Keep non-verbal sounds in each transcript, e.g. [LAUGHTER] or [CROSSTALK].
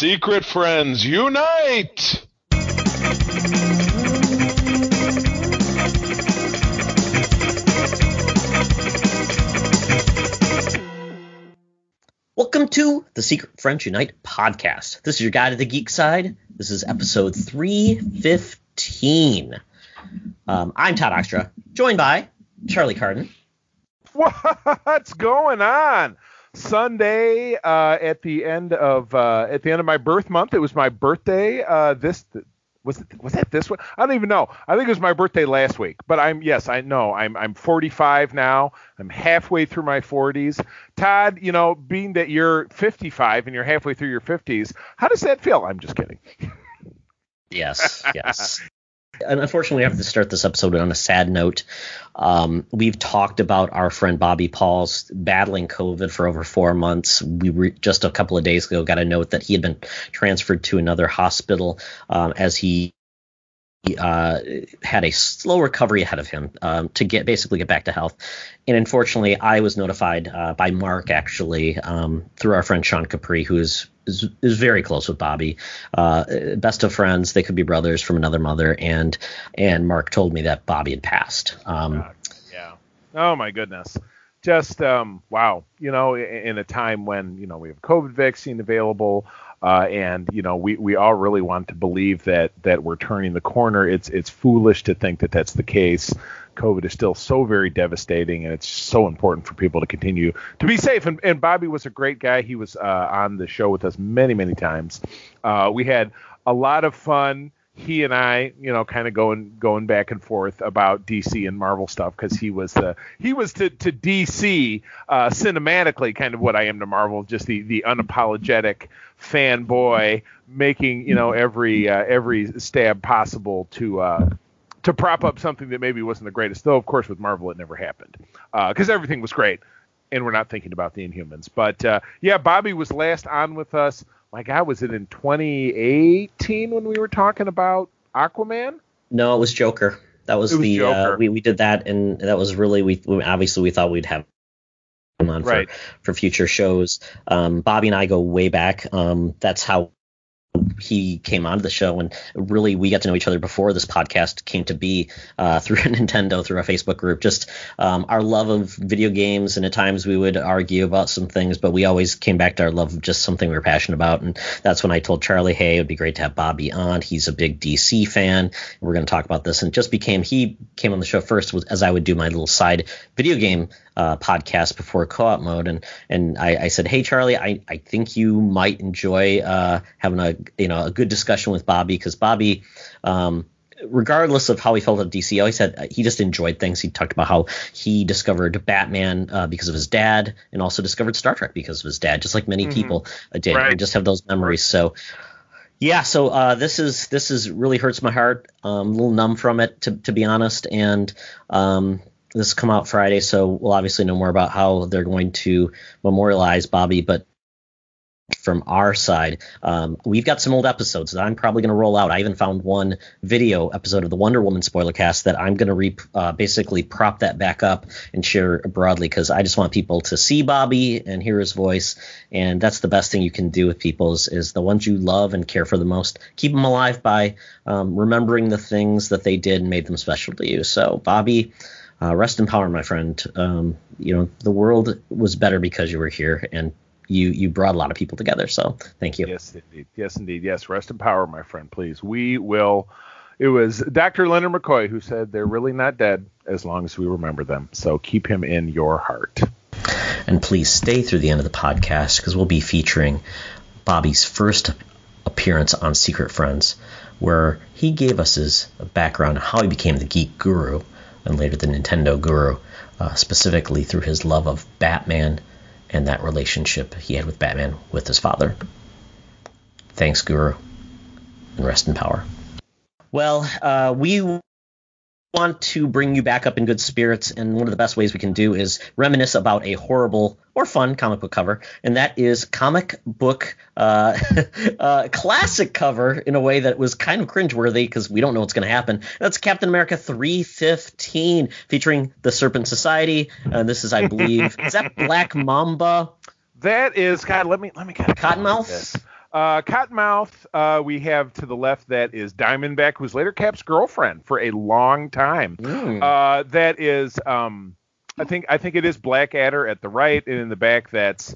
Secret friends, unite! Welcome to the Secret Friends Unite podcast. This is your guide to the geek side. This is episode 315. Um, I'm Todd Oxtra, joined by Charlie Carden. What's going on? Sunday uh, at the end of uh, at the end of my birth month. It was my birthday. Uh, this was it, was that this one? I don't even know. I think it was my birthday last week. But I'm yes, I know. I'm I'm 45 now. I'm halfway through my 40s. Todd, you know, being that you're 55 and you're halfway through your 50s, how does that feel? I'm just kidding. Yes, yes. [LAUGHS] and unfortunately, we have to start this episode on a sad note. Um, we've talked about our friend Bobby Pauls battling COVID for over four months. We re- just a couple of days ago got a note that he had been transferred to another hospital um, as he uh, had a slow recovery ahead of him um, to get basically get back to health. And unfortunately, I was notified uh, by Mark actually um, through our friend Sean Capri, who is is, is very close with Bobby, uh, best of friends. They could be brothers from another mother. And and Mark told me that Bobby had passed. Um, yeah. Oh my goodness. Just um, wow. You know, in, in a time when you know we have COVID vaccine available. Uh, and you know we, we all really want to believe that that we're turning the corner. It's it's foolish to think that that's the case. COVID is still so very devastating, and it's so important for people to continue to be safe. And, and Bobby was a great guy. He was uh, on the show with us many many times. Uh, we had a lot of fun he and I, you know, kind of going going back and forth about DC and Marvel stuff because he was the he was to to DC uh, cinematically kind of what I am to Marvel, just the the unapologetic fanboy making you know every uh, every stab possible to. To prop up something that maybe wasn't the greatest, though of course with Marvel it never happened because uh, everything was great, and we're not thinking about the Inhumans. But uh, yeah, Bobby was last on with us my God, was it in 2018 when we were talking about Aquaman? No, it was Joker. That was, was the uh, we we did that, and that was really we obviously we thought we'd have him on right. for for future shows. Um, Bobby and I go way back. Um, that's how he came onto the show and really we got to know each other before this podcast came to be uh, [LAUGHS] through Nintendo through our Facebook group. Just um, our love of video games and at times we would argue about some things but we always came back to our love of just something we were passionate about and that's when I told Charlie hey it would be great to have Bobby on. He's a big DC fan. We're going to talk about this. And just became he came on the show first as I would do my little side video game uh, podcast before co-op mode, and and I, I, said, hey Charlie, I, I think you might enjoy uh, having a you know a good discussion with Bobby because Bobby. Um, regardless of how he felt at DC, always said uh, he just enjoyed things. He talked about how he discovered Batman uh, because of his dad, and also discovered Star Trek because of his dad, just like many mm-hmm. people did, right. and just have those memories. So, yeah, so uh, this is this is really hurts my heart. Um, a little numb from it, to to be honest, and um, this come out Friday, so we'll obviously know more about how they're going to memorialize Bobby. But from our side, um, we've got some old episodes that I'm probably going to roll out. I even found one video episode of the Wonder Woman spoiler cast that I'm going to re- uh, basically prop that back up and share broadly because I just want people to see Bobby and hear his voice. And that's the best thing you can do with people is, is the ones you love and care for the most. Keep them alive by um, remembering the things that they did and made them special to you. So, Bobby uh, rest in power, my friend. Um, you know, the world was better because you were here, and you you brought a lot of people together. So thank you. Yes, indeed. Yes, indeed. Yes, rest in power, my friend. Please, we will. It was Dr. Leonard McCoy who said they're really not dead as long as we remember them. So keep him in your heart. And please stay through the end of the podcast because we'll be featuring Bobby's first appearance on Secret Friends, where he gave us his background, on how he became the geek guru and later the Nintendo guru, uh, specifically through his love of Batman and that relationship he had with Batman with his father. Thanks, Guru, and rest in power. Well, uh, we want to bring you back up in good spirits, and one of the best ways we can do is reminisce about a horrible or fun comic book cover, and that is comic book uh, [LAUGHS] uh, classic cover in a way that was kind of cringeworthy because we don't know what's going to happen. That's Captain America 315 featuring the Serpent Society. Uh, this is, I believe, is that [LAUGHS] Black Mamba? That is God. Let me let me kind of Cottonmouth. Uh, Cottonmouth, uh, we have to the left that is Diamondback, who's later Cap's girlfriend for a long time. Mm. Uh, that is, um, I think, I think it is Blackadder at the right, and in the back that's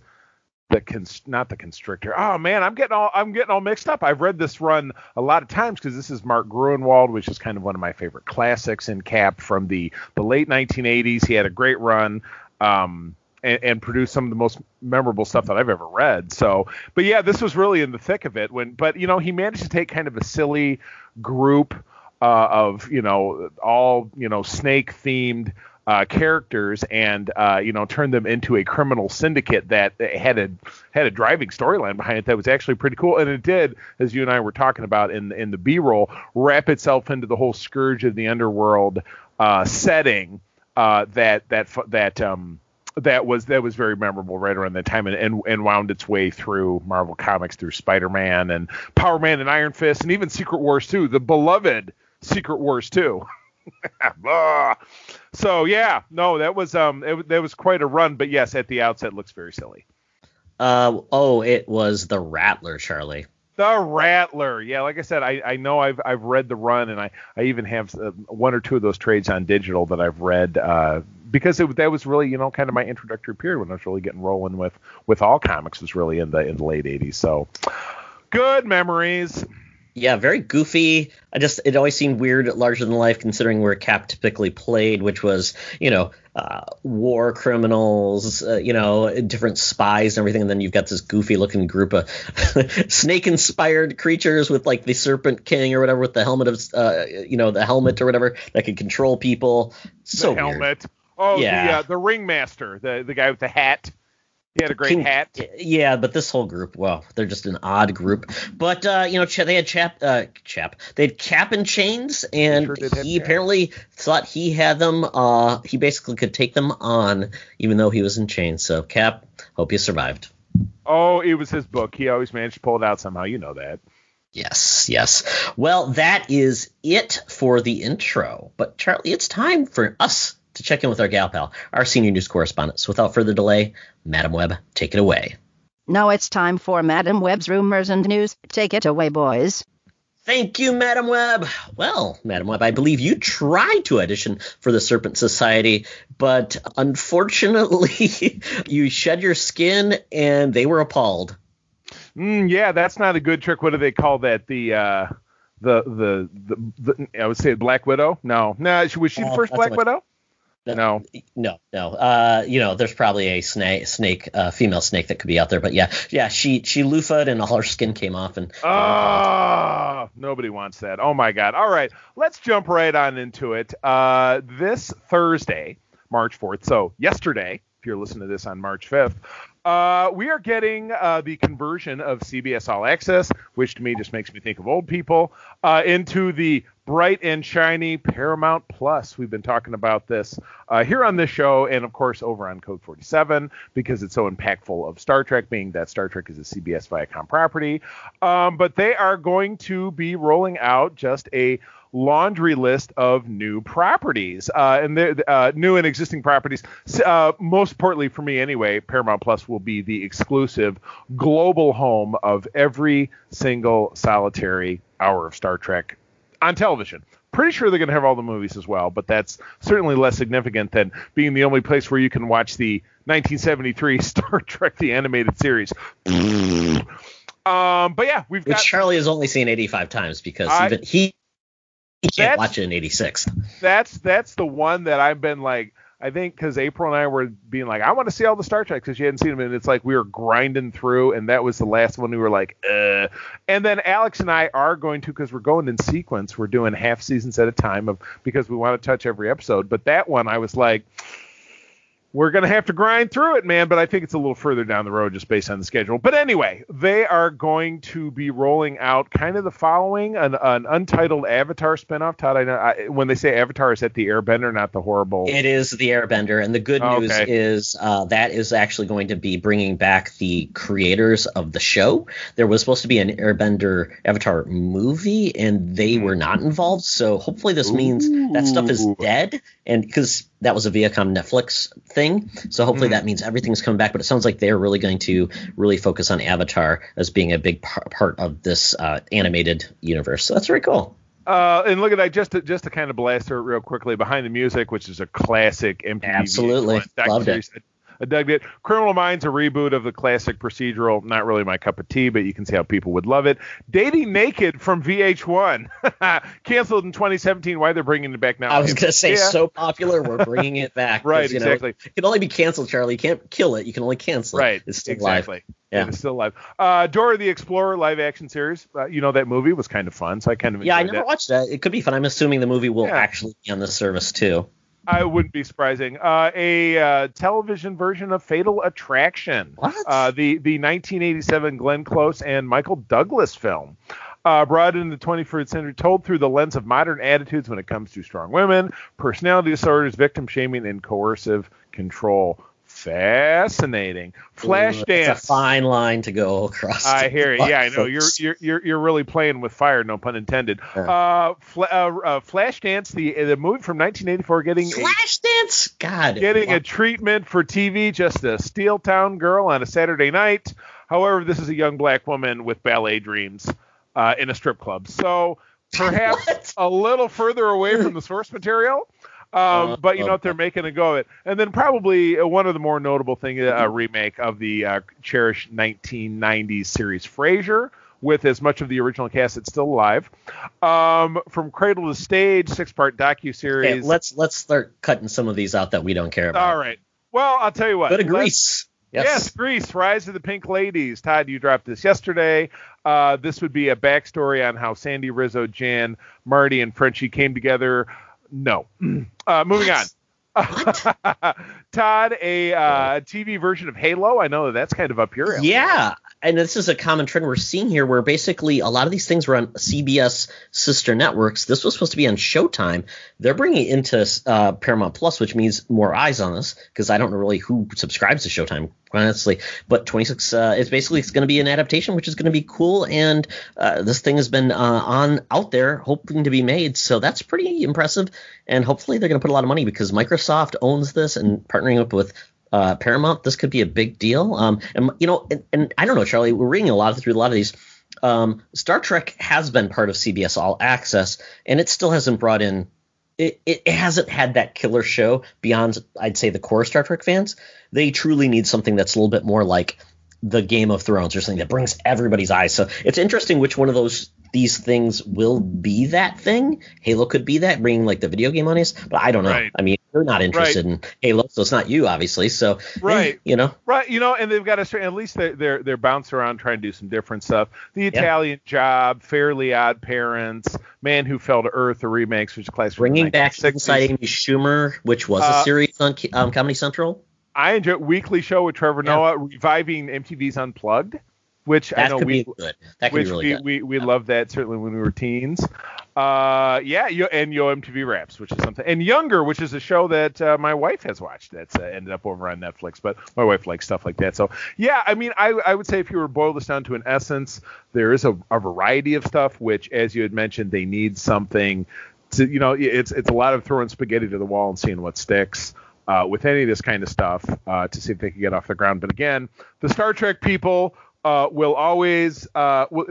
the const- not the constrictor. Oh man, I'm getting all I'm getting all mixed up. I've read this run a lot of times because this is Mark Gruenwald, which is kind of one of my favorite classics in Cap from the the late 1980s. He had a great run. Um, and, and produced some of the most memorable stuff that I've ever read. So, but yeah, this was really in the thick of it. When, but you know, he managed to take kind of a silly group uh, of you know all you know snake themed uh, characters and uh, you know turn them into a criminal syndicate that had a had a driving storyline behind it that was actually pretty cool and it did as you and I were talking about in in the B-roll wrap itself into the whole scourge of the underworld uh, setting uh, that that that um that was that was very memorable right around that time and, and, and wound its way through Marvel Comics through Spider-Man and Power Man and Iron Fist and even Secret Wars 2, the beloved Secret Wars 2. [LAUGHS] so yeah, no, that was um it, that was quite a run, but yes, at the outset looks very silly. Uh oh, it was the Rattler, Charlie. The Rattler, yeah. Like I said, I, I know I've I've read the run, and I, I even have uh, one or two of those trades on digital that I've read uh, because it, that was really you know kind of my introductory period when I was really getting rolling with with all comics was really in the in the late '80s. So good memories. Yeah, very goofy. I just it always seemed weird, larger than life, considering where Cap typically played, which was you know uh, war criminals, uh, you know different spies and everything, and then you've got this goofy looking group of [LAUGHS] snake inspired creatures with like the Serpent King or whatever with the helmet of uh, you know the helmet or whatever that can control people. So the helmet. Oh, yeah. the uh, the ringmaster, the the guy with the hat. He had a great King, hat. Yeah, but this whole group, well, they're just an odd group. But uh, you know, they had chap, uh, chap, they had cap and chains, and sure he apparently thought he had them. Uh, he basically could take them on, even though he was in chains. So, Cap, hope you survived. Oh, it was his book. He always managed to pull it out somehow. You know that. Yes, yes. Well, that is it for the intro. But Charlie, it's time for us to check in with our gal pal, our senior news correspondent. So without further delay, Madam Web, take it away. Now it's time for Madam Web's rumors and news. Take it away, boys. Thank you, Madam Web. Well, Madam Web, I believe you tried to audition for the Serpent Society, but unfortunately, [LAUGHS] you shed your skin and they were appalled. Mm, yeah, that's not a good trick. What do they call that? The uh, the, the the the I would say Black Widow. No, no. Nah, was she the uh, first Black Widow? No, no, no. Uh, you know, there's probably a snake, snake, uh, female snake that could be out there, but yeah, yeah. She she loofah'd and all her skin came off and. Ah, oh, nobody wants that. Oh my God! All right, let's jump right on into it. Uh, this Thursday, March 4th. So yesterday, if you're listening to this on March 5th, uh, we are getting uh, the conversion of CBS All Access, which to me just makes me think of old people, uh, into the bright and shiny Paramount Plus. We've been talking about this uh, here on this show, and of course over on Code 47 because it's so impactful of Star Trek, being that Star Trek is a CBS Viacom property. Um, but they are going to be rolling out just a laundry list of new properties uh, and uh, new and existing properties. Uh, most importantly for me, anyway, Paramount Plus will be the exclusive global home of every single solitary hour of Star Trek on television. Pretty sure they're going to have all the movies as well, but that's certainly less significant than being the only place where you can watch the 1973 [LAUGHS] Star Trek the animated series. um, but yeah, we've Which got Charlie has only seen 85 times because I, even he he can't watch it in 86. That's that's the one that I've been like. I think because April and I were being like, I want to see all the Star Trek because she hadn't seen them, and it's like we were grinding through, and that was the last one we were like, uh. And then Alex and I are going to because we're going in sequence. We're doing half seasons at a time of because we want to touch every episode. But that one, I was like, we're going to have to grind through it, man. But I think it's a little further down the road just based on the schedule. But anyway, they are going to be rolling out kind of the following an, an untitled Avatar spinoff. Todd, I know I, when they say Avatar, is that the Airbender, not the horrible? It is the Airbender. And the good news okay. is uh, that is actually going to be bringing back the creators of the show. There was supposed to be an Airbender Avatar movie, and they were not involved. So hopefully this means that stuff is dead. And because that was a Viacom Netflix thing. So hopefully mm. that means everything's coming back. But it sounds like they're really going to really focus on Avatar as being a big par- part of this uh, animated universe. So that's very cool. Uh, and look at that, just to, just to kind of blast through it real quickly, behind the music, which is a classic MTV. Absolutely, loved it. I dug it. Criminal Minds, a reboot of the classic procedural. Not really my cup of tea, but you can see how people would love it. Dating Naked from VH1, [LAUGHS] canceled in 2017. Why they're bringing it back now? I was gonna say, yeah. so popular, we're bringing it back. [LAUGHS] right, you know, exactly. it can only be canceled, Charlie. You can't kill it. You can only cancel right. it. It's still exactly. live. Yeah, it's still alive. Uh, Dora the Explorer live action series. Uh, you know that movie was kind of fun, so I kind of yeah. I never that. watched that. It could be fun. I'm assuming the movie will yeah. actually be on the service too. I wouldn't be surprising. Uh, a uh, television version of Fatal Attraction. What? Uh, the the 1987 Glenn Close and Michael Douglas film. Uh, brought in the 21st century, told through the lens of modern attitudes when it comes to strong women, personality disorders, victim shaming, and coercive control. Fascinating. Flashdance. It's a fine line to go across. I hear it. Yeah, I know. You're you're you're you're really playing with fire. No pun intended. Yeah. Uh, fl- uh, uh, Flashdance, the the movie from 1984, getting Flashdance. God. Getting a treatment for TV. Just a steel town girl on a Saturday night. However, this is a young black woman with ballet dreams uh, in a strip club. So [LAUGHS] perhaps a little further away from the source material. Um, uh, but you know what? They're making a go of it. And then probably uh, one of the more notable things, uh, a remake of the uh, cherished 1990s series Frasier, with as much of the original cast that's still alive. Um, from Cradle to Stage, six-part docu series. Okay, let's let's start cutting some of these out that we don't care about. All right. Well, I'll tell you what. Go to Grease. Yes. yes, Grease, Rise of the Pink Ladies. Todd, you dropped this yesterday. Uh, this would be a backstory on how Sandy, Rizzo, Jan, Marty, and Frenchie came together no. [CLEARS THROAT] Uh, moving on. [LAUGHS] Todd, a uh, TV version of Halo. I know that that's kind of up your alley. Yeah, and this is a common trend we're seeing here, where basically a lot of these things were on CBS sister networks. This was supposed to be on Showtime. They're bringing it into uh, Paramount Plus, which means more eyes on this because I don't know really who subscribes to Showtime, honestly. But 26 uh, is basically it's going to be an adaptation, which is going to be cool. And uh, this thing has been uh, on out there, hoping to be made. So that's pretty impressive. And hopefully they're going to put a lot of money because Microsoft owns this and partnering up with uh, Paramount, this could be a big deal. Um, and you know, and, and, I don't know, Charlie, we're reading a lot through a lot of these. Um, Star Trek has been part of CBS All Access, and it still hasn't brought in. It, it hasn't had that killer show beyond, I'd say, the core Star Trek fans. They truly need something that's a little bit more like the Game of Thrones or something that brings everybody's eyes. So it's interesting which one of those these things will be that thing. Halo could be that, bringing like the video game on us, but I don't know. Right. I mean, you're not interested right. in Halo, so it's not you, obviously. So right, you know, right, you know, and they've got to at least they're they're, they're bouncing around trying to do some different stuff. The Italian Job, Fairly Odd Parents, Man Who Fell to Earth, the remakes, which is classic. Bringing back Amy Schumer, which was uh, a series on um, Comedy Central. I enjoy Weekly Show with Trevor yeah. Noah reviving MTV's Unplugged which that I know we which really we, we we yeah. loved that certainly when we were teens. Uh, yeah, Yo, and Yo MTV Raps, which is something, and Younger, which is a show that uh, my wife has watched. That's uh, ended up over on Netflix, but my wife likes stuff like that. So yeah, I mean, I I would say if you were to boil this down to an essence, there is a, a variety of stuff. Which, as you had mentioned, they need something. To, you know, it's it's a lot of throwing spaghetti to the wall and seeing what sticks. Uh, with any of this kind of stuff uh, to see if they can get off the ground. But again, the Star Trek people uh, will always uh, will,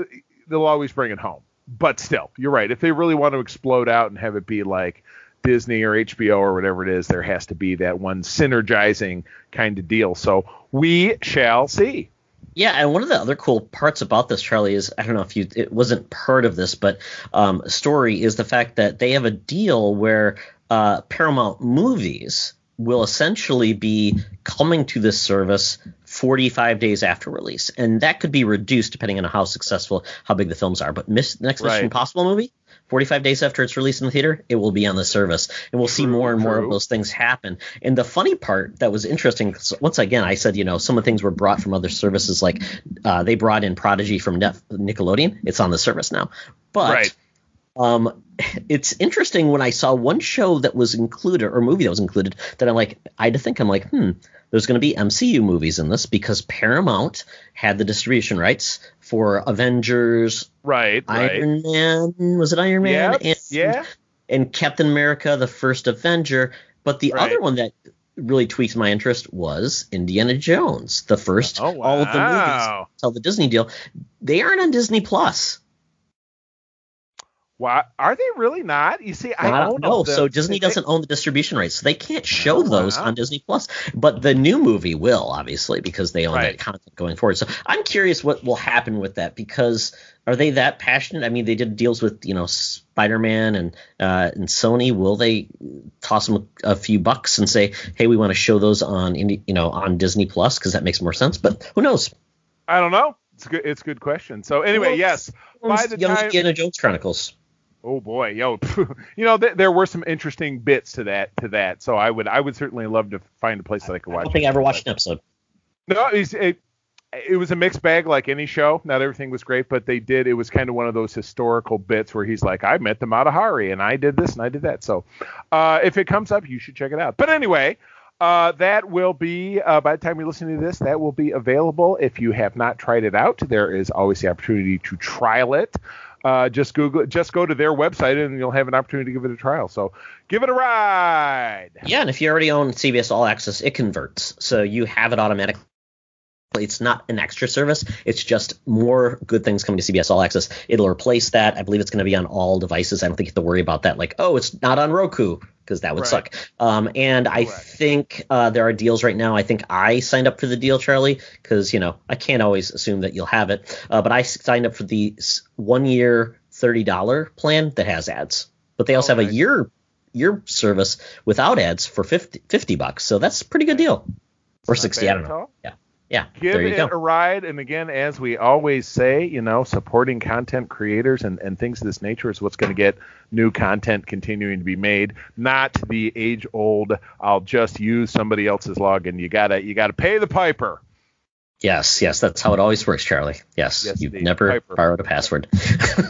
they'll always bring it home. But still, you're right. If they really want to explode out and have it be like Disney or HBO or whatever it is, there has to be that one synergizing kind of deal. So we shall see. Yeah, and one of the other cool parts about this, Charlie, is I don't know if you it wasn't part of this, but um, story is the fact that they have a deal where uh, Paramount Movies will essentially be coming to this service 45 days after release, and that could be reduced depending on how successful, how big the films are. But Miss, next right. Mission Impossible movie, 45 days after it's released in the theater, it will be on the service, and we'll see more and more of those things happen. And the funny part that was interesting, once again, I said, you know, some of the things were brought from other services, like uh, they brought in Prodigy from Nickelodeon. It's on the service now, but. Right. Um, it's interesting when I saw one show that was included or movie that was included that I'm like, I had to think, I'm like, hmm, there's going to be MCU movies in this because Paramount had the distribution rights for Avengers, right? Iron right. Man, was it Iron Man? Yep, and, yeah. And Captain America, the first Avenger. But the right. other one that really tweaked my interest was Indiana Jones, the first oh, wow. all of the movies tell the Disney deal. They aren't on Disney Plus. Why are they really not? You see, I don't know. So Disney doesn't own the distribution rights, so they can't show those on Disney Plus. But the new movie will, obviously, because they own right. that content going forward. So I'm curious what will happen with that because are they that passionate? I mean, they did deals with you know Spider-Man and uh, and Sony. Will they toss them a, few bucks and say, hey, we want to show those on you know on Disney Plus because that makes more sense? But who knows? I don't know. It's a good. It's a good question. So anyway, well, yes. By the Young time, Indiana Jones Chronicles. Oh boy, yo, [LAUGHS] you know th- there were some interesting bits to that to that. So I would I would certainly love to find a place that I could watch. I don't think I ever watched an episode. No, it, it was a mixed bag like any show. Not everything was great, but they did. It was kind of one of those historical bits where he's like, I met the Mata Hari and I did this and I did that. So uh, if it comes up, you should check it out. But anyway. Uh, that will be uh, by the time you're listening to this that will be available if you have not tried it out there is always the opportunity to trial it uh, just Google, just go to their website, and you'll have an opportunity to give it a trial. So give it a ride. Yeah, and if you already own CBS All Access, it converts, so you have it automatically. It's not an extra service. It's just more good things coming to CBS All Access. It'll replace that. I believe it's going to be on all devices. I don't think you have to worry about that. Like, oh, it's not on Roku because that would right. suck. Um, and I think uh, there are deals right now. I think I signed up for the deal, Charlie, because you know I can't always assume that you'll have it. Uh, but I signed up for the one year thirty dollar plan that has ads. But they also have a year year service without ads for 50, 50 bucks. So that's a pretty good deal. Or sixty, I don't know. Yeah. Yeah, give it go. a ride. And again, as we always say, you know, supporting content creators and, and things of this nature is what's going to get new content continuing to be made, not the age old I'll just use somebody else's login. You gotta you gotta pay the piper. Yes, yes, that's how it always works, Charlie. Yes, yes you've never Piper. borrowed a password.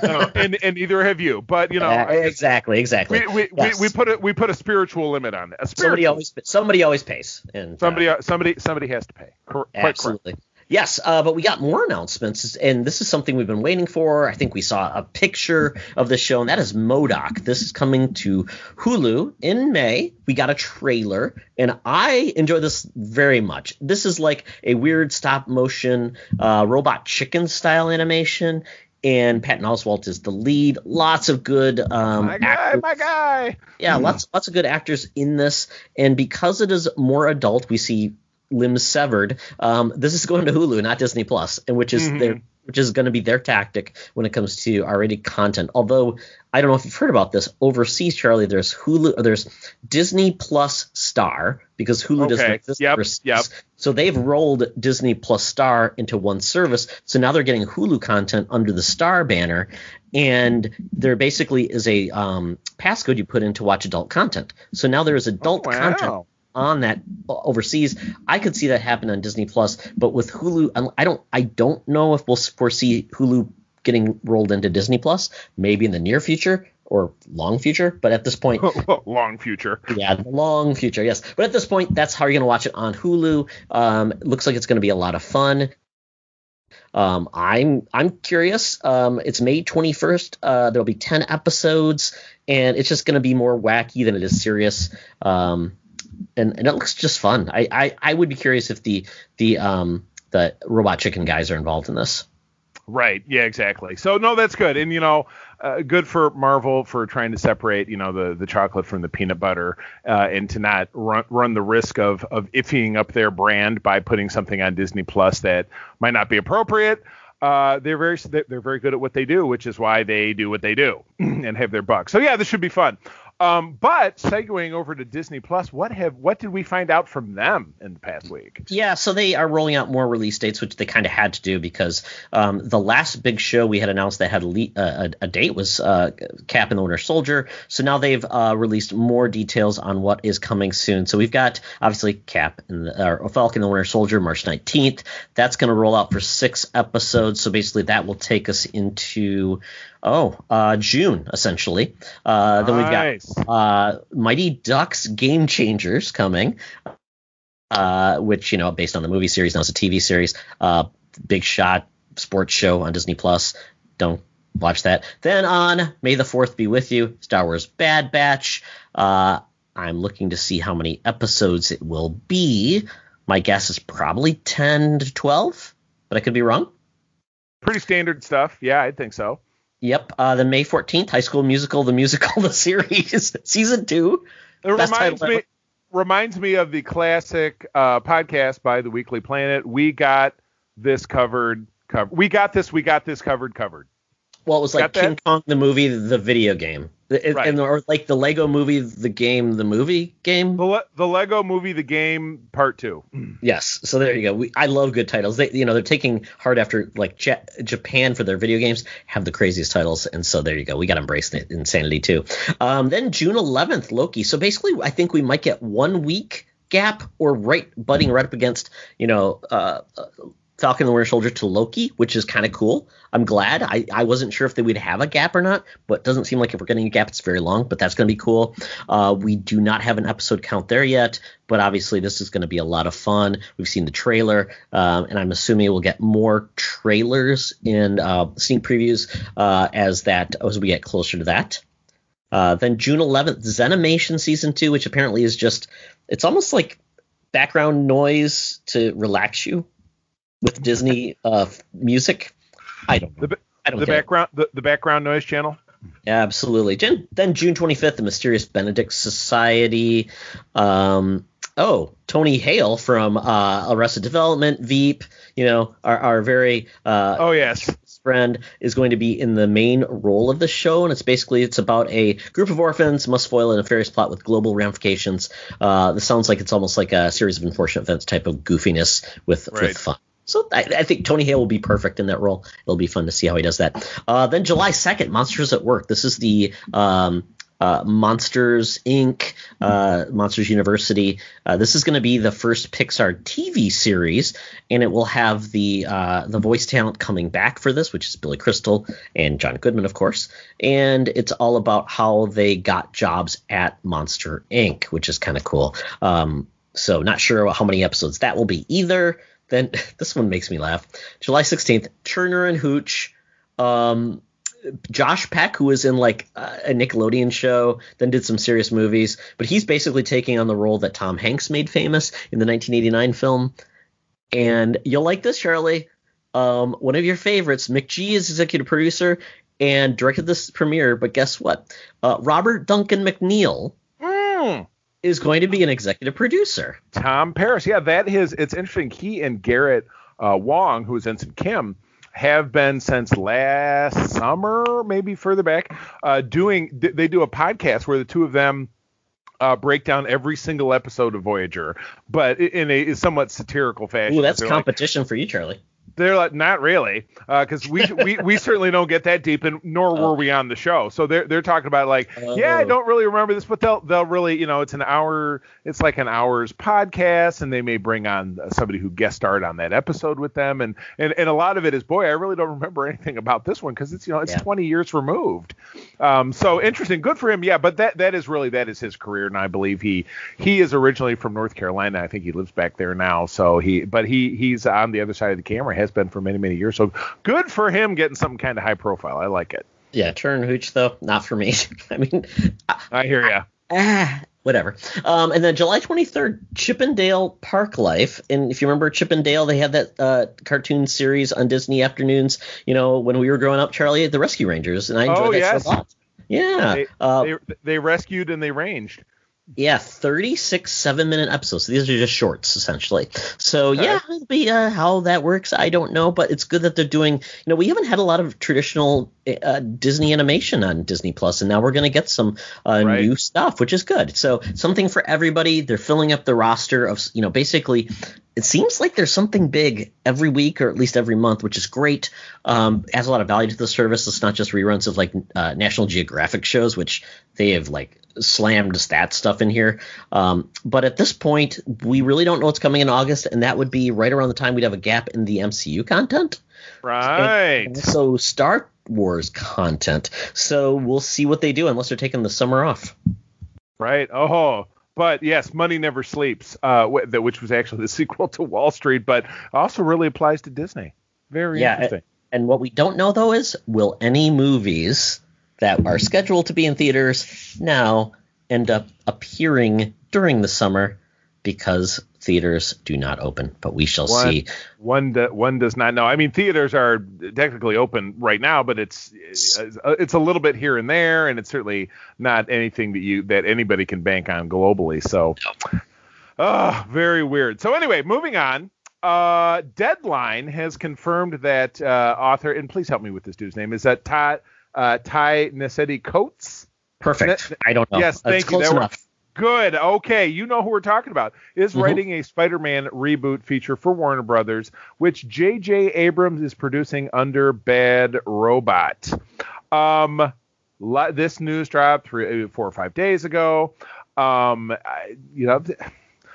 no, and, and neither have you. But you know, uh, exactly, exactly. We, we, yes. we, we, put a we put a spiritual limit on it. Somebody always somebody always pays. And somebody uh, somebody somebody has to pay. Cor- absolutely. Yes, uh, but we got more announcements, and this is something we've been waiting for. I think we saw a picture of the show, and that is MODOK. This is coming to Hulu in May. We got a trailer, and I enjoy this very much. This is like a weird stop motion uh, robot chicken style animation and Patton Oswalt is the lead. Lots of good um, my guy, actors. my guy. Yeah, lots lots of good actors in this, and because it is more adult, we see limbs severed. Um, this is going to Hulu, not Disney Plus, and which is mm-hmm. their which is going to be their tactic when it comes to R-rated content. Although I don't know if you've heard about this overseas, Charlie. There's Hulu, there's Disney Plus Star because Hulu okay. doesn't exist yep, Yep. So they've rolled Disney Plus Star into one service. So now they're getting Hulu content under the Star banner, and there basically is a um, passcode you put in to watch adult content. So now there is adult oh, wow. content on that overseas. I could see that happen on Disney Plus, but with Hulu, I don't I don't know if we'll foresee Hulu getting rolled into Disney Plus. Maybe in the near future or long future, but at this point, [LAUGHS] long future. Yeah, long future. Yes, but at this point, that's how you're gonna watch it on Hulu. Um, looks like it's gonna be a lot of fun. Um, I'm I'm curious. Um, it's May 21st. Uh, there'll be 10 episodes, and it's just going to be more wacky than it is serious. Um, and, and it looks just fun. I, I, I would be curious if the the um the robot chicken guys are involved in this. Right. Yeah. Exactly. So no, that's good, and you know, uh, good for Marvel for trying to separate you know the the chocolate from the peanut butter, uh, and to not run run the risk of of iffying up their brand by putting something on Disney Plus that might not be appropriate. Uh, they're very they're very good at what they do, which is why they do what they do [CLEARS THROAT] and have their buck. So yeah, this should be fun. Um, but segueing over to Disney Plus, what have what did we find out from them in the past week? Yeah, so they are rolling out more release dates, which they kind of had to do because um, the last big show we had announced that had a, le- a, a date was uh, Cap and the Winter Soldier. So now they've uh, released more details on what is coming soon. So we've got obviously Cap and the, or Falcon and the Winter Soldier March 19th. That's going to roll out for six episodes. So basically that will take us into Oh, uh, June essentially. Uh, nice. Then we've got uh, Mighty Ducks Game Changers coming, uh, which you know based on the movie series now it's a TV series. Uh, big shot sports show on Disney Plus. Don't watch that. Then on May the Fourth be with you, Star Wars Bad Batch. Uh, I'm looking to see how many episodes it will be. My guess is probably 10 to 12, but I could be wrong. Pretty standard stuff. Yeah, I think so. Yep. Uh, the May 14th, High School Musical, the musical, [LAUGHS] the series, season two. It reminds me ever. reminds me of the classic uh, podcast by the Weekly Planet. We got this covered. Covered. We got this. We got this covered. Covered. Well, it was like King Kong the movie, the video game. It, right. and, or like the Lego movie, the game, the movie game. The, Le- the Lego movie, the game, part two. [CLEARS THROAT] Yes. So there you go. We, I love good titles. They, you know, they're taking hard after like J- Japan for their video games have the craziest titles, and so there you go. We got to embrace the insanity too. Um, then June 11th, Loki. So basically, I think we might get one week gap or right butting right up against you know uh, Falcon and the Winter Soldier to Loki, which is kind of cool. I'm glad. I, I wasn't sure if they would have a gap or not, but doesn't seem like if we're getting a gap, it's very long, but that's going to be cool. Uh, we do not have an episode count there yet, but obviously this is going to be a lot of fun. We've seen the trailer, um, and I'm assuming we'll get more trailers in uh, sneak previews uh, as that as we get closer to that. Uh, then June 11th, Zenimation season two, which apparently is just it's almost like background noise to relax you with Disney uh, music. I don't know. The, I don't the background the, the background noise channel. absolutely. then June 25th, the Mysterious Benedict Society. Um, oh, Tony Hale from uh, Arrested Development, Veep. You know, our, our very uh, oh yes friend is going to be in the main role of the show, and it's basically it's about a group of orphans must foil a nefarious plot with global ramifications. Uh, this sounds like it's almost like a series of unfortunate events type of goofiness with right. with fun. So I, I, think Tony Hale will be perfect in that role. It'll be fun to see how he does that. Uh, then July 2nd, Monsters at Work. This is the um, uh, Monsters Inc., uh, Monsters University. Uh, this is going to be the first Pixar TV series, and it will have the uh, the voice talent coming back for this, which is Billy Crystal and John Goodman, of course. And it's all about how they got jobs at Monster Inc., which is kind of cool. Um, so not sure how many episodes that will be either. Then [LAUGHS] this one makes me laugh. July 16th, Turner and Hooch. Um, Josh Peck, who was in like a Nickelodeon show, then did some serious movies, but he's basically taking on the role that Tom Hanks made famous in the 1989 film. And you'll like this, Charlie. Um, one of your favorites, McG, is executive producer and directed this premiere. But guess what? Uh, Robert Duncan McNeill mm is going to be an executive producer. Tom Paris, yeah, that is. It's interesting. He and Garrett uh, Wang, who's Ensign Kim, have been since last summer, maybe further back, uh, doing. They do a podcast where the two of them. Uh, break down every single episode of Voyager, but in a somewhat satirical fashion. Ooh, that's competition like, for you, Charlie. They're like, not really, because uh, we, we [LAUGHS] we certainly don't get that deep, and nor oh. were we on the show. So they're they're talking about like, oh. yeah, I don't really remember this, but they'll they'll really, you know, it's an hour, it's like an hour's podcast, and they may bring on somebody who guest starred on that episode with them, and and and a lot of it is, boy, I really don't remember anything about this one because it's you know it's yeah. 20 years removed. Um, so interesting, good for him, yeah. But that that is really that is his career, and I believe he he is originally from North Carolina. I think he lives back there now. So he, but he he's on the other side of the camera has been for many many years. So good for him getting something kind of high profile. I like it. Yeah, turn hooch though, not for me. [LAUGHS] I mean, I hear you. Ah, whatever. Um, and then July 23rd, Chip 'n' Dale Park Life. And if you remember Chip 'n' Dale, they had that uh, cartoon series on Disney afternoons. You know, when we were growing up, Charlie, the Rescue Rangers, and I enjoyed oh, that yes. show a lot. Yeah. They, uh, they, they rescued and they ranged. Yeah, 36 seven minute episodes. So these are just shorts essentially. So okay. yeah, it'll be uh, how that works. I don't know, but it's good that they're doing. You know, we haven't had a lot of traditional uh, Disney animation on Disney Plus, and now we're going to get some uh, right. new stuff, which is good. So something for everybody. They're filling up the roster of you know basically. It seems like there's something big every week or at least every month, which is great. Um, adds a lot of value to the service. It's not just reruns of like uh, National Geographic shows, which they have like slammed that stuff in here. Um, but at this point, we really don't know what's coming in August, and that would be right around the time we'd have a gap in the MCU content. Right. So Star Wars content. So we'll see what they do unless they're taking the summer off. Right. Oh. But yes, money never sleeps, uh, which was actually the [LAUGHS] sequel to Wall Street, but also really applies to Disney. Very yeah, interesting. And what we don't know though is will any movies that are scheduled to be in theaters now end up appearing during the summer because theaters do not open, but we shall one, see. One do, one does not know. I mean, theaters are technically open right now, but it's it's a little bit here and there, and it's certainly not anything that you that anybody can bank on globally. So, oh, very weird. So anyway, moving on. Uh, Deadline has confirmed that uh, author, and please help me with this dude's name. Is that Ty uh, Ta-Nehisi Coates? Perfect. I don't know. Yes, thank That's you. Close enough. Good. Okay, you know who we're talking about. Is mm-hmm. writing a Spider-Man reboot feature for Warner Brothers, which J.J. Abrams is producing under Bad Robot. Um, this news dropped three, four or five days ago. Um, I, you know.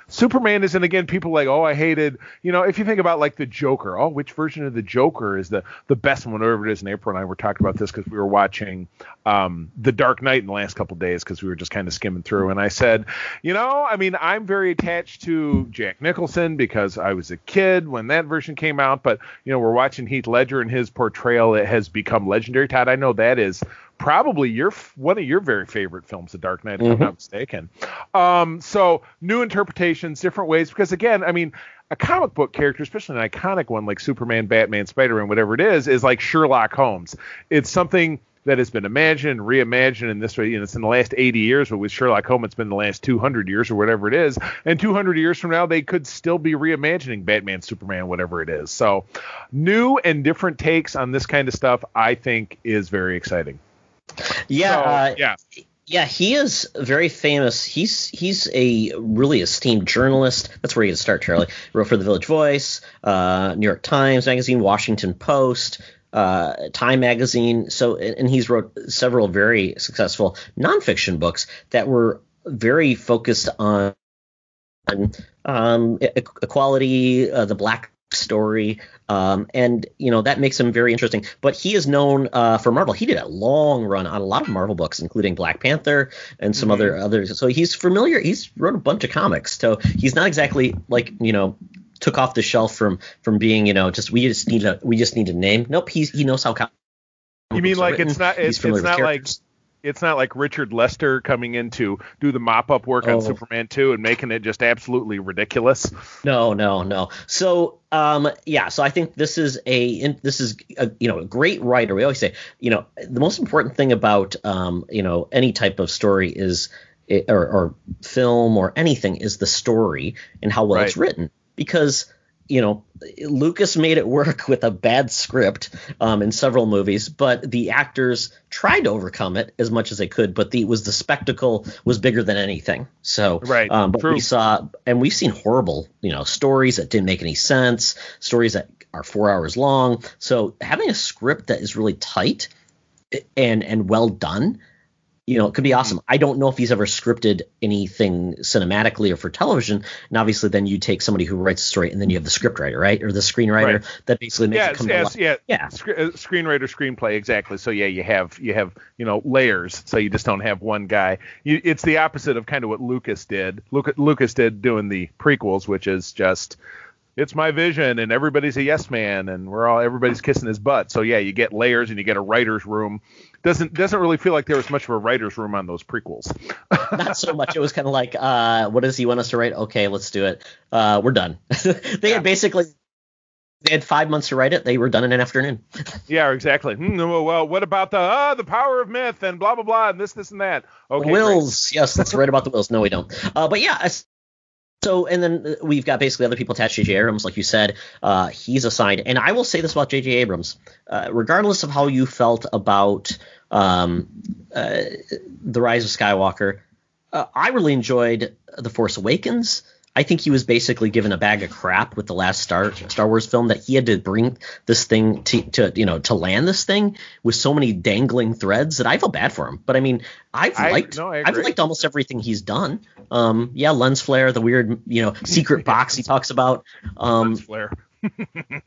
Superman isn't again people like oh I hated you know if you think about like the Joker oh which version of the Joker is the the best one whatever it is and April and I were talking about this because we were watching um, the Dark Knight in the last couple days because we were just kind of skimming through and I said you know I mean I'm very attached to Jack Nicholson because I was a kid when that version came out but you know we're watching Heath Ledger and his portrayal it has become legendary. Todd I know that is probably your one of your very favorite films, The Dark Knight, if mm-hmm. I'm not mistaken. Um, so new interpretations, different ways, because again, I mean, a comic book character, especially an iconic one like Superman, Batman, Spider-Man, whatever it is, is like Sherlock Holmes. It's something that has been imagined, reimagined in this way. You know, it's in the last 80 years, but with Sherlock Holmes, it's been the last 200 years or whatever it is. And 200 years from now, they could still be reimagining Batman, Superman, whatever it is. So, new and different takes on this kind of stuff, I think, is very exciting. Yeah, so, uh, yeah. Yeah, he is very famous. He's he's a really esteemed journalist. That's where you get start, Charlie. Wrote for the Village Voice, uh, New York Times Magazine, Washington Post, uh, Time Magazine. So, and he's wrote several very successful nonfiction books that were very focused on um, equality, uh, the black story, um, and you know that makes him very interesting. But he is known uh, for Marvel. He did a long run on a lot of Marvel books, including Black Panther and some mm-hmm. other others. So he's familiar. He's wrote a bunch of comics. So he's not exactly like you know took off the shelf from from being you know just we just need a we just need a name. Nope, he's he knows how. You mean like it's not it's, it's not like it's not like Richard Lester coming in to do the mop up work oh. on Superman 2 and making it just absolutely ridiculous. No, no, no. So, um, yeah, so I think this is a this is a, you know a great writer. We always say, you know, the most important thing about um, you know any type of story is or, or film or anything is the story and how well right. it's written because you know, Lucas made it work [LAUGHS] with a bad script um, in several movies, but the actors tried to overcome it as much as they could. But the was the spectacle was bigger than anything. So, right, um, but True. we saw, and we've seen horrible, you know, stories that didn't make any sense, stories that are four hours long. So having a script that is really tight and and well done you know, it could be mm-hmm. awesome. I don't know if he's ever scripted anything cinematically or for television. And obviously, then you take somebody who writes a story, and then you have the scriptwriter, right, or the screenwriter right. that basically makes yeah, it come yeah, to life. Yeah, yeah. Sc- uh, screenwriter, screenplay, exactly. So yeah, you have you have you know layers. So you just don't have one guy. You, it's the opposite of kind of what Lucas did. Lucas, Lucas did doing the prequels, which is just it's my vision and everybody's a yes man and we're all everybody's kissing his butt so yeah you get layers and you get a writer's room doesn't doesn't really feel like there was much of a writer's room on those prequels [LAUGHS] not so much it was kind of like uh what does he want us to write okay let's do it uh we're done [LAUGHS] they yeah. had basically they had five months to write it. They were done in an afternoon. [LAUGHS] yeah, exactly. Hmm, well, what about the uh, the power of myth and blah blah blah and this this and that? Okay, wills. Great. Yes, let's write about the wills. No, we don't. Uh, but yeah, so, and then we've got basically other people attached to J.J. Abrams, like you said. Uh, he's assigned, and I will say this about J.J. Abrams, uh, regardless of how you felt about um, uh, the Rise of Skywalker, uh, I really enjoyed The Force Awakens. I think he was basically given a bag of crap with the last Star Star Wars film that he had to bring this thing to, to you know to land this thing with so many dangling threads that I feel bad for him. But I mean, I've I, liked no, I've liked almost everything he's done. Um, yeah, lens flare, the weird you know secret [LAUGHS] box he talks about. Um, lens flare.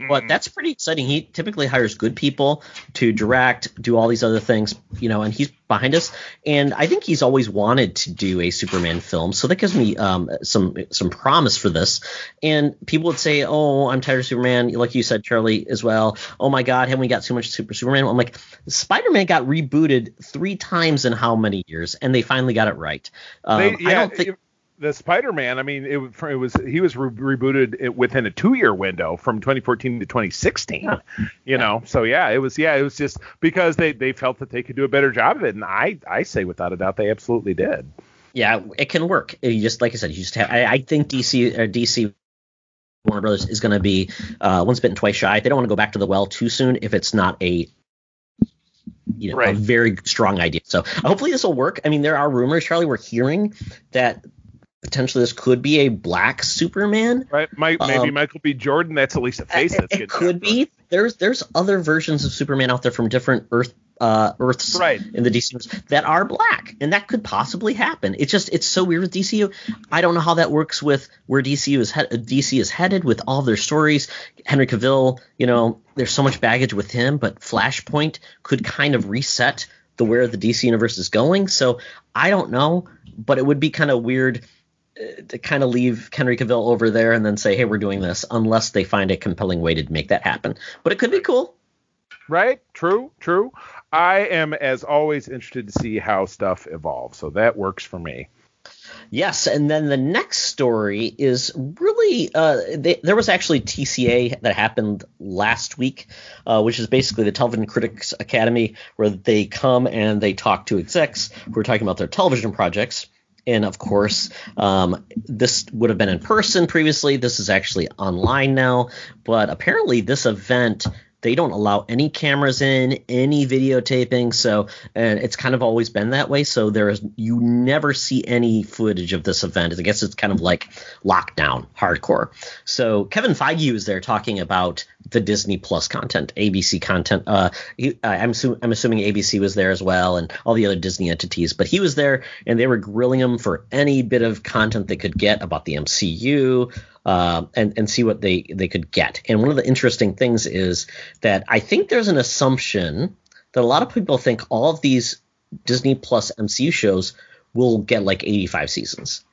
But that's pretty exciting. He typically hires good people to direct, do all these other things, you know, and he's behind us. And I think he's always wanted to do a Superman film, so that gives me um, some some promise for this. And people would say, "Oh, I'm tired of Superman," like you said, Charlie, as well. Oh my God, haven't we got too much Super Superman? I'm like, Spider-Man got rebooted three times in how many years, and they finally got it right. Um, they, yeah, I don't think. It, the Spider-Man, I mean, it, it was he was re- rebooted within a two-year window from 2014 to 2016. Yeah. You know, so yeah, it was yeah, it was just because they they felt that they could do a better job of it, and I I say without a doubt they absolutely did. Yeah, it can work. You just like I said, you just have. I, I think DC or DC Warner Brothers is going to be uh, once bitten, twice shy. They don't want to go back to the well too soon if it's not a you know, right. a very strong idea. So hopefully this will work. I mean, there are rumors, Charlie, we're hearing that potentially this could be a black Superman. Right. maybe um, Michael B. Jordan. That's at least a face. That's it could be. There's there's other versions of Superman out there from different Earth uh, Earths right. in the DC universe that are black, and that could possibly happen. It's just it's so weird with DCU. I don't know how that works with where DCU is he- DC is headed with all their stories. Henry Cavill, you know, there's so much baggage with him, but Flashpoint could kind of reset the where the DC universe is going. So I don't know, but it would be kind of weird to kind of leave Henry Cavill over there and then say, "Hey, we're doing this," unless they find a compelling way to make that happen. But it could be cool. Right? True. True. I am, as always, interested to see how stuff evolves. So that works for me. Yes, and then the next story is really uh, they, there was actually TCA that happened last week, uh, which is basically the Television Critics Academy, where they come and they talk to execs who are talking about their television projects. And of course, um, this would have been in person previously. This is actually online now. But apparently, this event they don't allow any cameras in, any videotaping. So, and it's kind of always been that way. So there is you never see any footage of this event. I guess it's kind of like lockdown, hardcore. So Kevin Feige was there talking about the Disney Plus content, ABC content. Uh, he, I'm, su- I'm assuming ABC was there as well, and all the other Disney entities. But he was there, and they were grilling him for any bit of content they could get about the MCU, uh, and and see what they they could get. And one of the interesting things is that I think there's an assumption that a lot of people think all of these Disney Plus MCU shows will get like 85 seasons,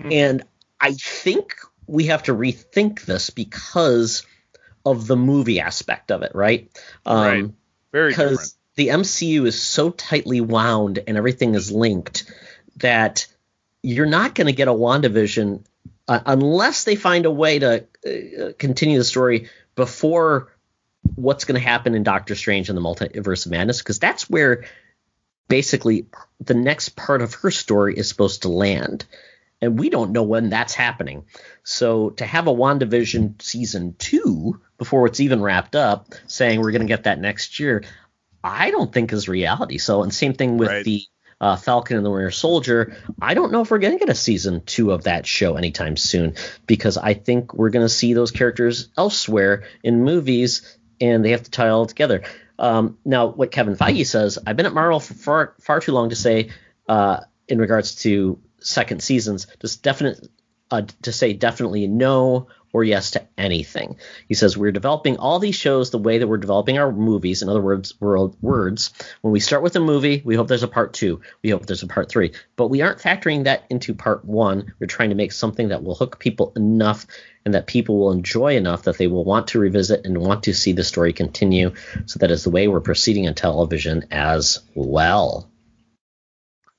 mm-hmm. and I think we have to rethink this because of the movie aspect of it, right? Um, right. Very because the MCU is so tightly wound and everything is linked that you're not going to get a WandaVision uh, unless they find a way to uh, continue the story before what's going to happen in Doctor Strange and the Multiverse of Madness, because that's where basically the next part of her story is supposed to land. And we don't know when that's happening. So to have a WandaVision season two before it's even wrapped up, saying we're going to get that next year, I don't think is reality. So, and same thing with right. the uh, Falcon and the Winter Soldier. I don't know if we're going to get a season two of that show anytime soon because I think we're going to see those characters elsewhere in movies and they have to tie all together. Um, now, what Kevin Feige says, I've been at Marvel for far, far too long to say uh, in regards to second seasons, just definite uh, to say definitely no or yes to anything. He says we're developing all these shows the way that we're developing our movies. In other words, words. When we start with a movie, we hope there's a part two. We hope there's a part three. But we aren't factoring that into part one. We're trying to make something that will hook people enough and that people will enjoy enough that they will want to revisit and want to see the story continue. So that is the way we're proceeding in television as well.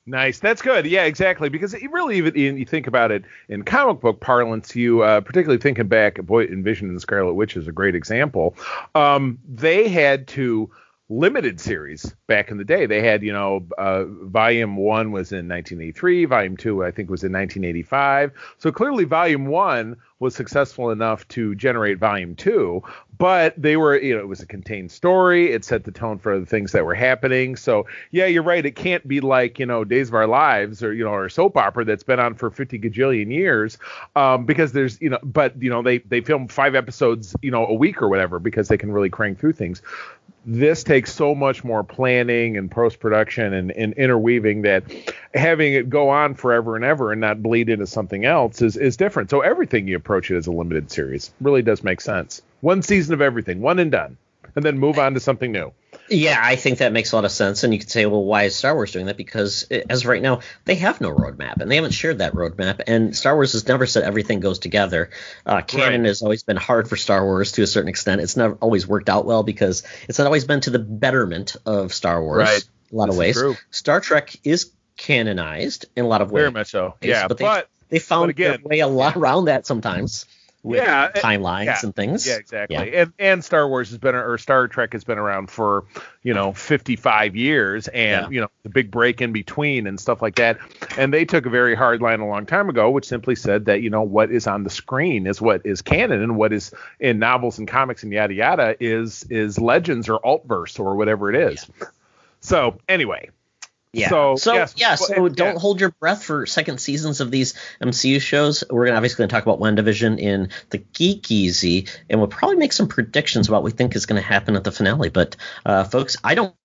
Nice. That's good. Yeah, exactly. Because really, even you think about it in comic book parlance, you uh, particularly thinking back, boy, Envision and Scarlet Witch is a great example. Um, they had to limited series back in the day. They had, you know, uh, volume one was in 1983, volume two, I think, was in 1985. So clearly, volume one was successful enough to generate volume two, but they were, you know, it was a contained story. It set the tone for the things that were happening. So, yeah, you're right. It can't be like, you know, Days of Our Lives or, you know, or soap opera that's been on for 50 gajillion years um, because there's, you know, but, you know, they, they film five episodes, you know, a week or whatever because they can really crank through things this takes so much more planning and post production and, and, interweaving that having it go on forever and ever and not bleed into something else is, is different. So everything you approach it as a limited series really does make sense. One season of everything, one and done, and then move on to something new. Yeah, I think that makes a lot of sense. And you could say, well, why is Star Wars doing that? Because as of right now, they have no roadmap, and they haven't shared that roadmap. And Star Wars has never said everything goes together. Uh, canon right. has always been hard for Star Wars to a certain extent. It's never always worked out well because it's not always been to the betterment of Star Wars. Right. A lot this of ways. Star Trek is canonized in a lot of ways. Very much so. Yeah, but they, but, they found but again, their way a lot around that sometimes yeah, eh, timelines yeah, and things. Yeah, exactly. Yeah. And and Star Wars has been or Star Trek has been around for you know 55 years, and yeah. you know the big break in between and stuff like that. And they took a very hard line a long time ago, which simply said that you know what is on the screen is what is canon, and what is in novels and comics and yada yada is is legends or altverse or whatever it is. So anyway, yeah. So, so yes, yeah. So don't hold your breath for second seasons of these MCU shows. We're gonna obviously gonna talk about WandaVision in the Geek Easy, and we'll probably make some predictions about what we think is gonna happen at the finale. But uh, folks, I don't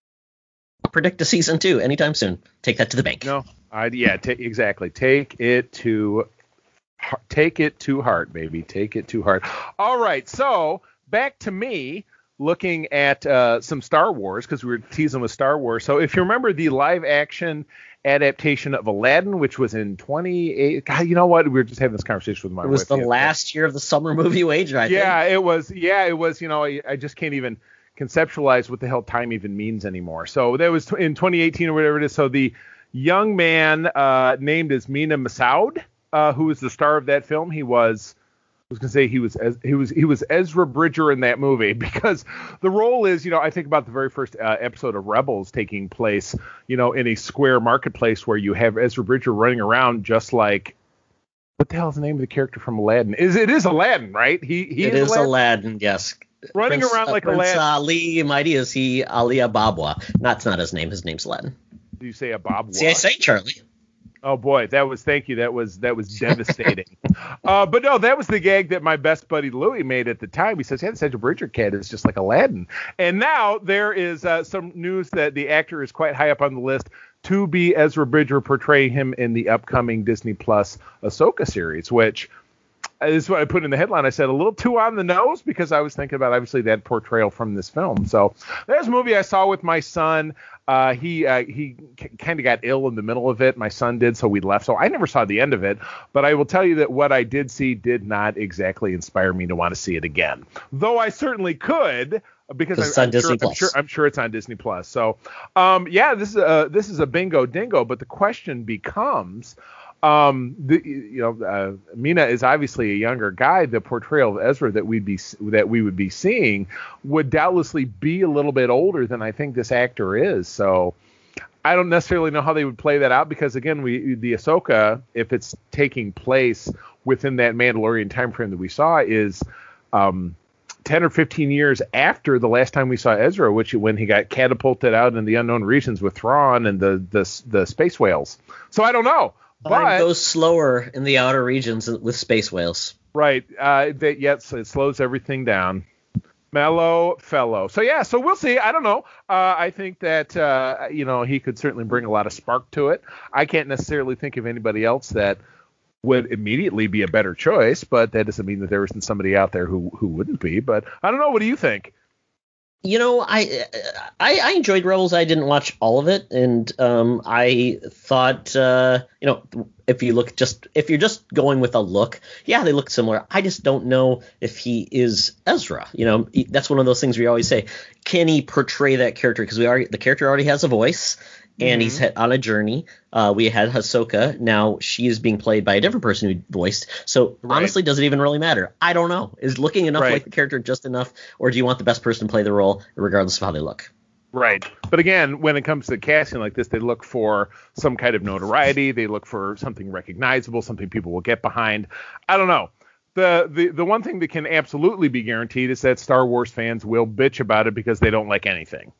predict a season two anytime soon. Take that to the bank. No, I yeah, t- exactly. Take it to take it to heart, baby. Take it to heart. All right, so back to me looking at uh, some Star Wars because we were teasing with Star Wars. So if you remember the live action adaptation of Aladdin, which was in 28. God, you know what? We were just having this conversation with my. It was the last year of the summer movie wager. I yeah, think. it was. Yeah, it was. You know, I, I, just can't even conceptualize what the hell time even means anymore. So that was in 2018 or whatever it is. So the young man uh, named as Mena Massoud, uh, who was the star of that film, he was was gonna say he was he was he was Ezra Bridger in that movie [LAUGHS] because the role is you know I think about the very first uh, episode of Rebels taking place you know in a square marketplace where you have Ezra Bridger running around just like what the hell is the name of the character from Aladdin? Is it is Aladdin right? He he it is, is Aladdin? Aladdin, yes. Running Prince, around like uh, Prince Aladdin. Ali Mighty is he Ali Ababwa? That's not his name. His name's Aladdin. Do you say Ababwa? See, I say Charlie. Oh boy, that was thank you. That was that was [LAUGHS] devastating. Uh, but no, that was the gag that my best buddy Louie made at the time. He says, "Yeah, the Central Bridger kid is just like Aladdin." And now there is uh, some news that the actor is quite high up on the list to be Ezra Bridger portray him in the upcoming Disney Plus Ahsoka series, which this is what I put in the headline. I said a little too on the nose because I was thinking about obviously that portrayal from this film. So there's a movie I saw with my son. Uh, he uh, he c- kind of got ill in the middle of it. My son did, so we left. So I never saw the end of it. But I will tell you that what I did see did not exactly inspire me to want to see it again. Though I certainly could because I, am sure, I'm, sure, I'm sure it's on Disney Plus. So um, yeah, this is a this is a bingo dingo. But the question becomes um, the, you know, uh, Mena is obviously a younger guy. The portrayal of Ezra that we'd be that we would be seeing would doubtlessly be a little bit older than I think this actor is. So I don't necessarily know how they would play that out because again, we the Ahsoka, if it's taking place within that Mandalorian time frame that we saw, is um, 10 or 15 years after the last time we saw Ezra, which when he got catapulted out in the unknown regions with Thrawn and the the, the space whales. So I don't know. Time goes slower in the outer regions with space whales. Right. Uh, that yes, it slows everything down. Mellow fellow. So yeah, so we'll see. I don't know. Uh, I think that uh, you know he could certainly bring a lot of spark to it. I can't necessarily think of anybody else that would immediately be a better choice, but that doesn't mean that there isn't somebody out there who who wouldn't be. But I don't know. What do you think? You know, I, I, I enjoyed Rebels. I didn't watch all of it, and um, I thought, uh, you know, if you look just if you're just going with a look, yeah, they look similar. I just don't know if he is Ezra. You know, that's one of those things we always say: can he portray that character? Because we already the character already has a voice, and mm-hmm. he's on a journey. Uh, we had Ahsoka. Now she is being played by a different person who voiced. So right. honestly, does it even really matter? I don't know. Is looking enough right. like the character just enough, or do you want the best person to play the role, regardless of how they look? Right. But again, when it comes to casting like this, they look for some kind of notoriety. They look for something recognizable, something people will get behind. I don't know. The, the the one thing that can absolutely be guaranteed is that Star Wars fans will bitch about it because they don't like anything.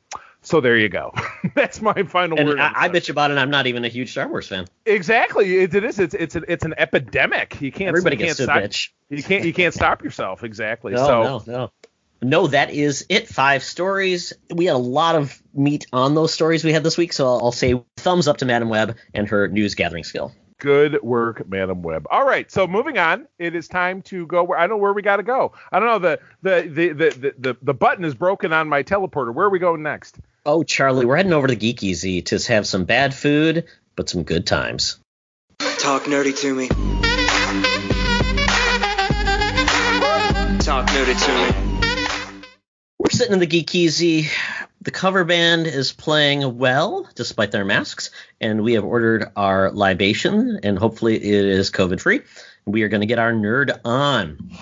So there you go. [LAUGHS] That's my final and word. I, I bitch about it. I'm not even a huge Star Wars fan. Exactly. It, it is. It's it's an it's an epidemic. You can't. Everybody you gets can't to stop, bitch. You can't you can't stop yourself. Exactly. No, so, no, no. No, that is it. Five stories. We had a lot of meat on those stories we had this week, so I'll, I'll say thumbs up to Madam Web and her news gathering skill. Good work, Madam Web. All right, so moving on, it is time to go where I know where we got to go. I don't know the the, the the the the button is broken on my teleporter. Where are we going next? Oh, Charlie, we're heading over to Geek Easy to have some bad food, but some good times. Talk nerdy to me. Talk nerdy to me. We're sitting in the Geek Easy the cover band is playing well despite their masks, and we have ordered our libation, and hopefully it is COVID free. We are going to get our nerd on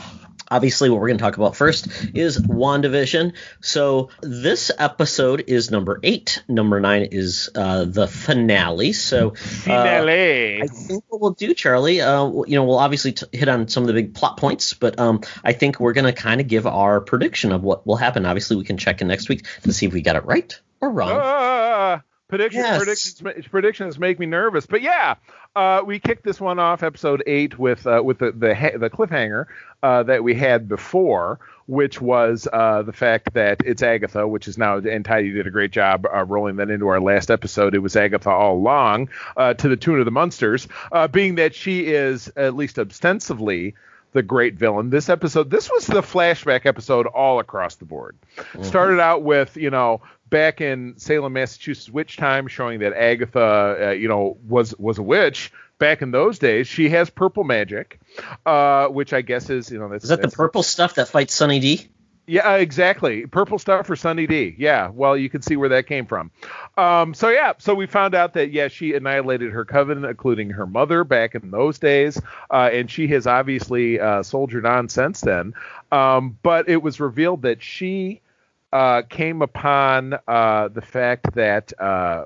obviously what we're going to talk about first is wandavision. So this episode is number eight. Number nine is uh, the finale. So uh, finale. I think what we'll do charlie uh, you know we'll obviously t- hit on some of the big plot points but um, i think we're going to kind of give our prediction of what will happen. Obviously we can check in next week to see if we got it right or wrong predictions, yes. predictions, predictions make me nervous. But yeah, uh, we kicked this one off, episode eight, with uh, with the the, the cliffhanger uh, that we had before, which was uh, the fact that it's Agatha, which is now and Ty, did a great job uh, rolling that into our last episode. It was Agatha all along, uh, to the tune of the Munsters, being that she is at least ostensibly the great villain. This episode, this was the flashback episode all across the board. Mm-hmm. Started out with, you know, back in Salem, Massachusetts, witch time, showing that Agatha, uh, you know, was was a witch back in those days. She has purple magic, uh, which I guess is, you know, that's, is that the purple stuff that fights Sunny D? Yeah, uh, exactly. Purple stuff for Sunny D. Yeah, well, you can see where that came from. Um, so yeah, so we found out that yeah, she annihilated her coven, including her mother, back in those days, uh, and she has obviously uh, soldiered on since then. Um, but it was revealed that she uh, came upon uh, the fact that uh,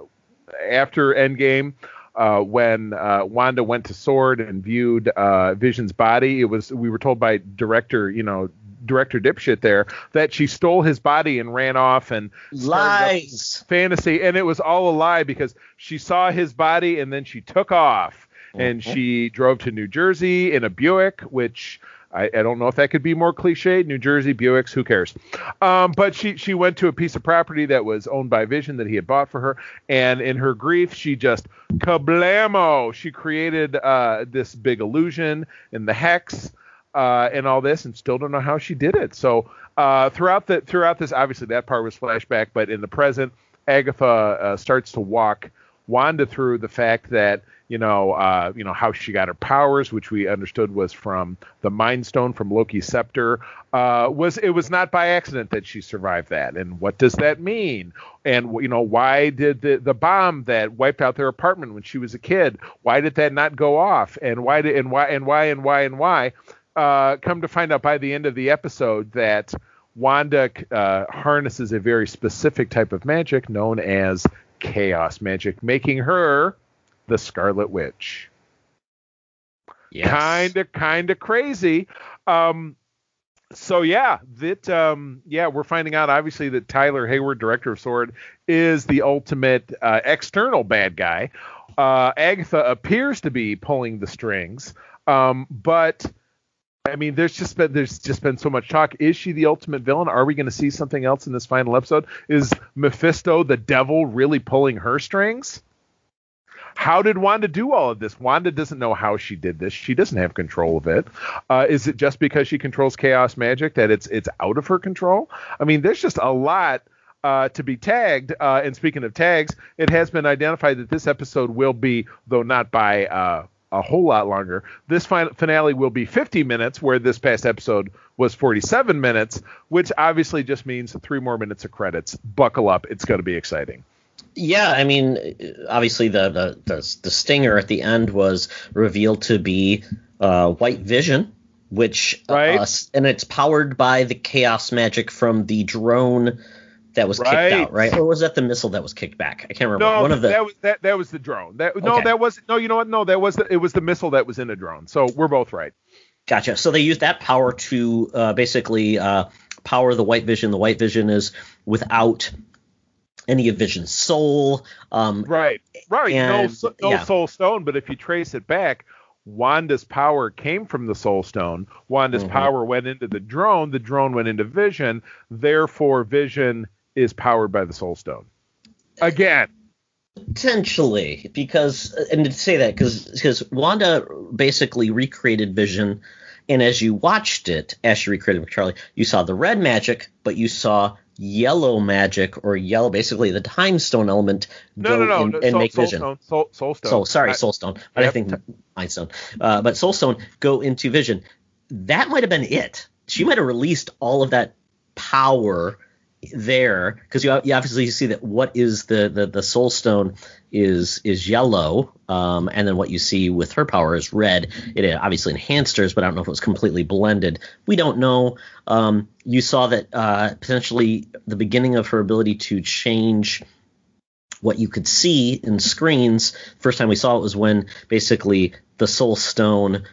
after Endgame, uh, when uh, Wanda went to Sword and viewed uh, Vision's body, it was we were told by director, you know, director dipshit there that she stole his body and ran off and lies. fantasy, and it was all a lie because she saw his body and then she took off. And mm-hmm. she drove to New Jersey in a Buick, which I, I, don't know if that could be more cliche. New Jersey Buicks, who cares? Um, but she she went to a piece of property that was owned by Vision that he had bought for her, and in her grief, she just kablamo. She created uh, this big illusion in the hex. Uh, and all this, and still don't know how she did it. So uh, throughout the throughout this, obviously that part was flashback, but in the present, Agatha uh, starts to walk Wanda through the fact that you know, uh, you know how she got her powers, which we understood was from the Mind Stone from Loki's scepter. Uh, was it was not by accident that she survived that, and what does that mean? And you know, why did the the bomb that wiped out their apartment when she was a kid? Why did that not go off? And why did and why and why and why and why? Uh, come to find out by the end of the episode that Wanda uh, harnesses a very specific type of magic known as chaos magic, making her the Scarlet Witch. Yes. Kind of, kind of crazy. Um, so yeah, that um, yeah, we're finding out obviously that Tyler Hayward, director of Sword, is the ultimate uh, external bad guy. Uh, Agatha appears to be pulling the strings, um, but I mean, there's just been there's just been so much talk. Is she the ultimate villain? Are we going to see something else in this final episode? Is Mephisto the devil really pulling her strings? How did Wanda do all of this? Wanda doesn't know how she did this. She doesn't have control of it. Uh, is it just because she controls chaos magic that it's it's out of her control? I mean, there's just a lot uh, to be tagged. Uh, and speaking of tags, it has been identified that this episode will be, though not by uh, a whole lot longer. This fin- finale will be 50 minutes, where this past episode was 47 minutes, which obviously just means three more minutes of credits. Buckle up, it's going to be exciting. Yeah, I mean, obviously the, the the, the stinger at the end was revealed to be uh, White Vision, which uh, right. Uh, and it's powered by the chaos magic from the drone that was right. kicked out, right? Or was that the missile that was kicked back? I can't remember. No, One of the that was that, that was the drone. That no, that was no. You know what? No, that was the, it was the missile that was in a drone. So we're both right. Gotcha. So they used that power to uh, basically uh, power the White Vision. The White Vision is without any of Vision's soul. Um, right, right. And, no, no yeah. Soul Stone, but if you trace it back, Wanda's power came from the Soul Stone. Wanda's mm-hmm. power went into the drone. The drone went into Vision. Therefore, Vision is powered by the Soul Stone. Again. Potentially, because and to say that because because Wanda basically recreated Vision, and as you watched it, as she recreated Charlie, you saw the red magic, but you saw yellow magic or yellow, basically the time stone element no, go no, no, and, no, and soul, make soul Vision. Stone, soul, soul stone. Soul, sorry, I- Soul Stone, but I Yep. think Mind Stone. Uh, but Soul Stone go into Vision. That might have been it. She might have released all of that power there because you, you obviously see that what is the, the the Soul Stone is is yellow, um, and then what you see with her power is red. It obviously enhanced hers, but I don't know if it was completely blended. We don't know. Um, you saw that uh, potentially the beginning of her ability to change what you could see in screens. First time we saw it was when basically the Soul Stone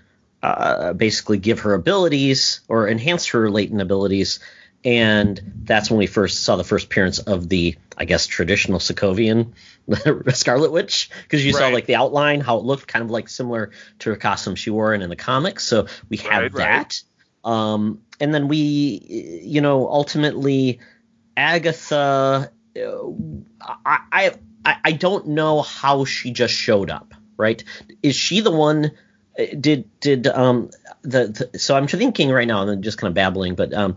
uh, basically give her abilities or enhance her latent abilities. And that's when we first saw the first appearance of the, I guess, traditional Sokovian [LAUGHS] Scarlet Witch, because you saw like the outline, how it looked kind of like similar to her costume she wore in, in the comics. So we have Right, right. that. Um, and then we, you know, ultimately, Agatha, uh, I, I, I don't know how she just showed up. Right? Is she the one? uh, Did did um the, the so I'm thinking right now and I'm just kind of babbling, but um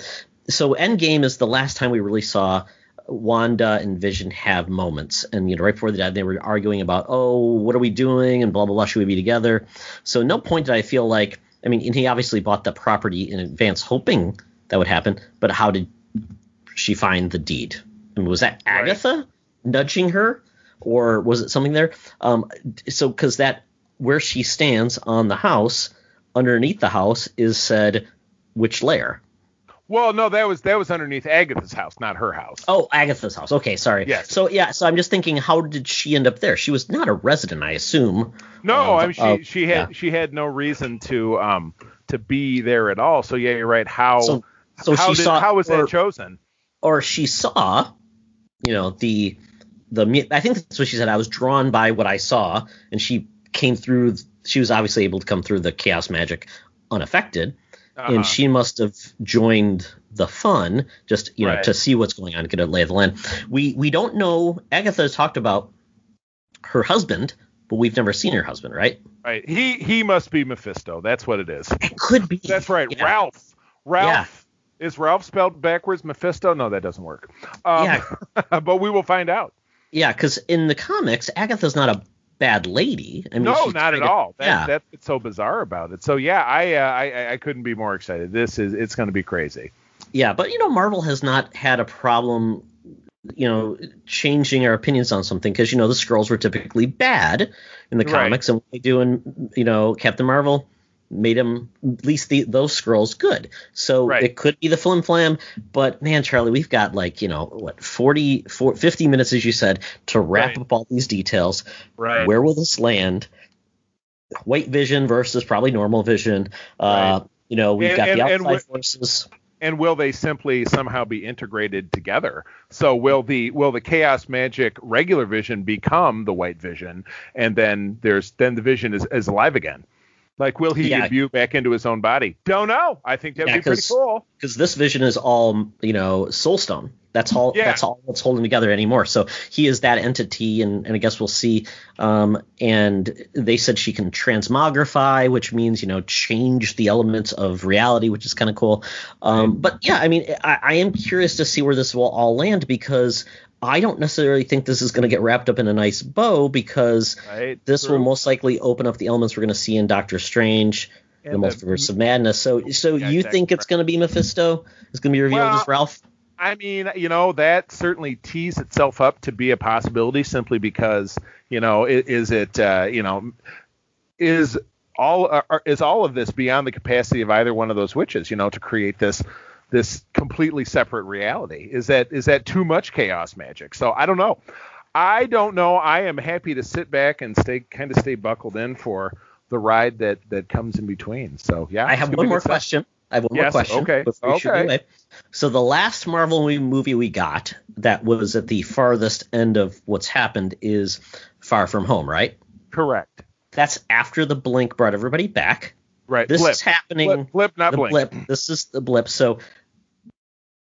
so Endgame is the last time we really saw Wanda and Vision have moments, and you know right before they died they were arguing about oh what are we doing and blah blah blah should we be together? So no point did I feel like I mean and he obviously bought the property in advance hoping that would happen, but how did she find the deed? I mean, was that Right. Agatha nudging her, or was it something there? Um, so because that where she stands on the house, underneath the house is said which layer? Well, no, that was that was underneath Agatha's house, not her house. Oh, Agatha's house. Okay, sorry. Yes. So yeah, so I'm just thinking, how did she end up there? She was not a resident, I assume. No, Uh, I mean she uh, she had yeah. she she had no reason to um to be there at all. So yeah, you're right. How So, so how she did, saw, how was or, that chosen? or she saw, you know, the the I think that's what she said. I was drawn by what I saw, and she came through. She was obviously able to come through the chaos magic unaffected, Uh-huh. and she must have joined the fun just you know Right. to see what's going on, get a lay of the land. We we don't know. Agatha has talked about her husband, but we've never seen her husband, right? right. He he must be Mephisto. That's what it is. It could be. That's right. Yeah. Ralph. Ralph. Is Ralph spelled backwards Mephisto? No, that doesn't work. Um, Yeah. [LAUGHS] but we will find out. Yeah, because in the comics, Agatha's not a bad lady. I mean, no, not at kinda- all. That, yeah. That's what's so bizarre about it. So yeah, I, uh, I I couldn't be more excited. This is it's going to be crazy. Yeah, but you know, Marvel has not had a problem, you know, changing our opinions on something because you know the Skrulls were typically bad in the Right. comics, and what they do in you know Captain Marvel made him at least the, those Skrulls good. So Right. it could be the flim flam, but man, Charlie, we've got like you know what 40, 40 50 minutes as you said to wrap Right. up all these details. Right. Where will this land? White Vision versus probably normal Vision. Uh, Right. You know, we've And- got and- the and outside wi- forces. and will they simply somehow be integrated together? So will the will the chaos magic regular vision become the white vision, and then there's then the vision is, is alive again? Like will he Yeah. imbue back into his own body? Don't know. I think that'd Yeah, be pretty cool. because this vision is all you know soulstone that's all Yeah. that's all that's holding together anymore so he is that entity and, and i guess we'll see um, and they said she can transmogrify which means you know change the elements of reality which is kind of cool um, but yeah i mean I, I am curious to see where this will all land because i don't necessarily think this is going to get wrapped up in a nice bow because Right. this will most likely open up the elements we're going to see in doctor strange the And the- multiverse of madness. So, so Yeah, you think it's going to be Mephisto? It's going to be revealed Well, as Ralph? I mean, you know, that certainly tees itself up to be a possibility simply because, you know, is it, uh, you know, is all are, is all of this beyond the capacity of either one of those witches, you know, to create this this completely separate reality? Is that is that too much chaos magic? So I don't know. I don't know. I am happy to sit back and stay kind of stay buckled in for the ride that that comes in between. So yeah, I have one more question. I have one more question. okay, Before we shoot okay. So the last Marvel movie- we got that was at the farthest end of what's happened is Far From Home, right? Correct. That's after the blink brought everybody back. Right. This blip. is happening. Blip, blip not the blink. blip. This is the blip. So,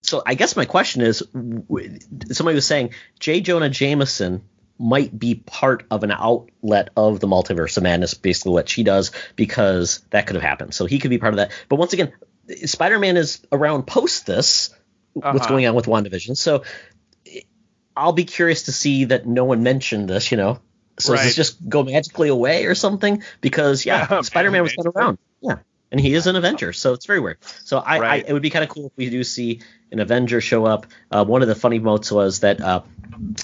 so I guess my question is, somebody was saying J. Jonah Jameson might be part of an outlet of the multiverse of madness, basically what she does, because that could have happened. So he could be part of that. But once again, Spider-Man is around post this, uh-huh. what's going on with WandaVision. So I'll be curious to see that no one mentioned this, you know. So right. does this just go magically away or something? Because yeah, [LAUGHS] yeah Spider-Man was kind around. Yeah. And he is an Avenger, so it's very weird. So I, right. I it would be kind of cool if we do see an Avenger show up. Uh, one of the funny motes was that uh,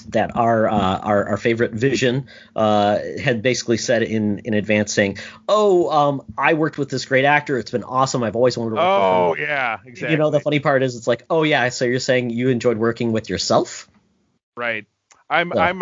that our, uh, our our favorite Vision uh, had basically said in in advance saying, "Oh, um, I worked with this great actor. It's been awesome. I've always wanted to work oh, with him." Oh yeah, exactly. You know, the funny part is it's like, "Oh yeah, so you're saying you enjoyed working with yourself?" Right. I'm so. I'm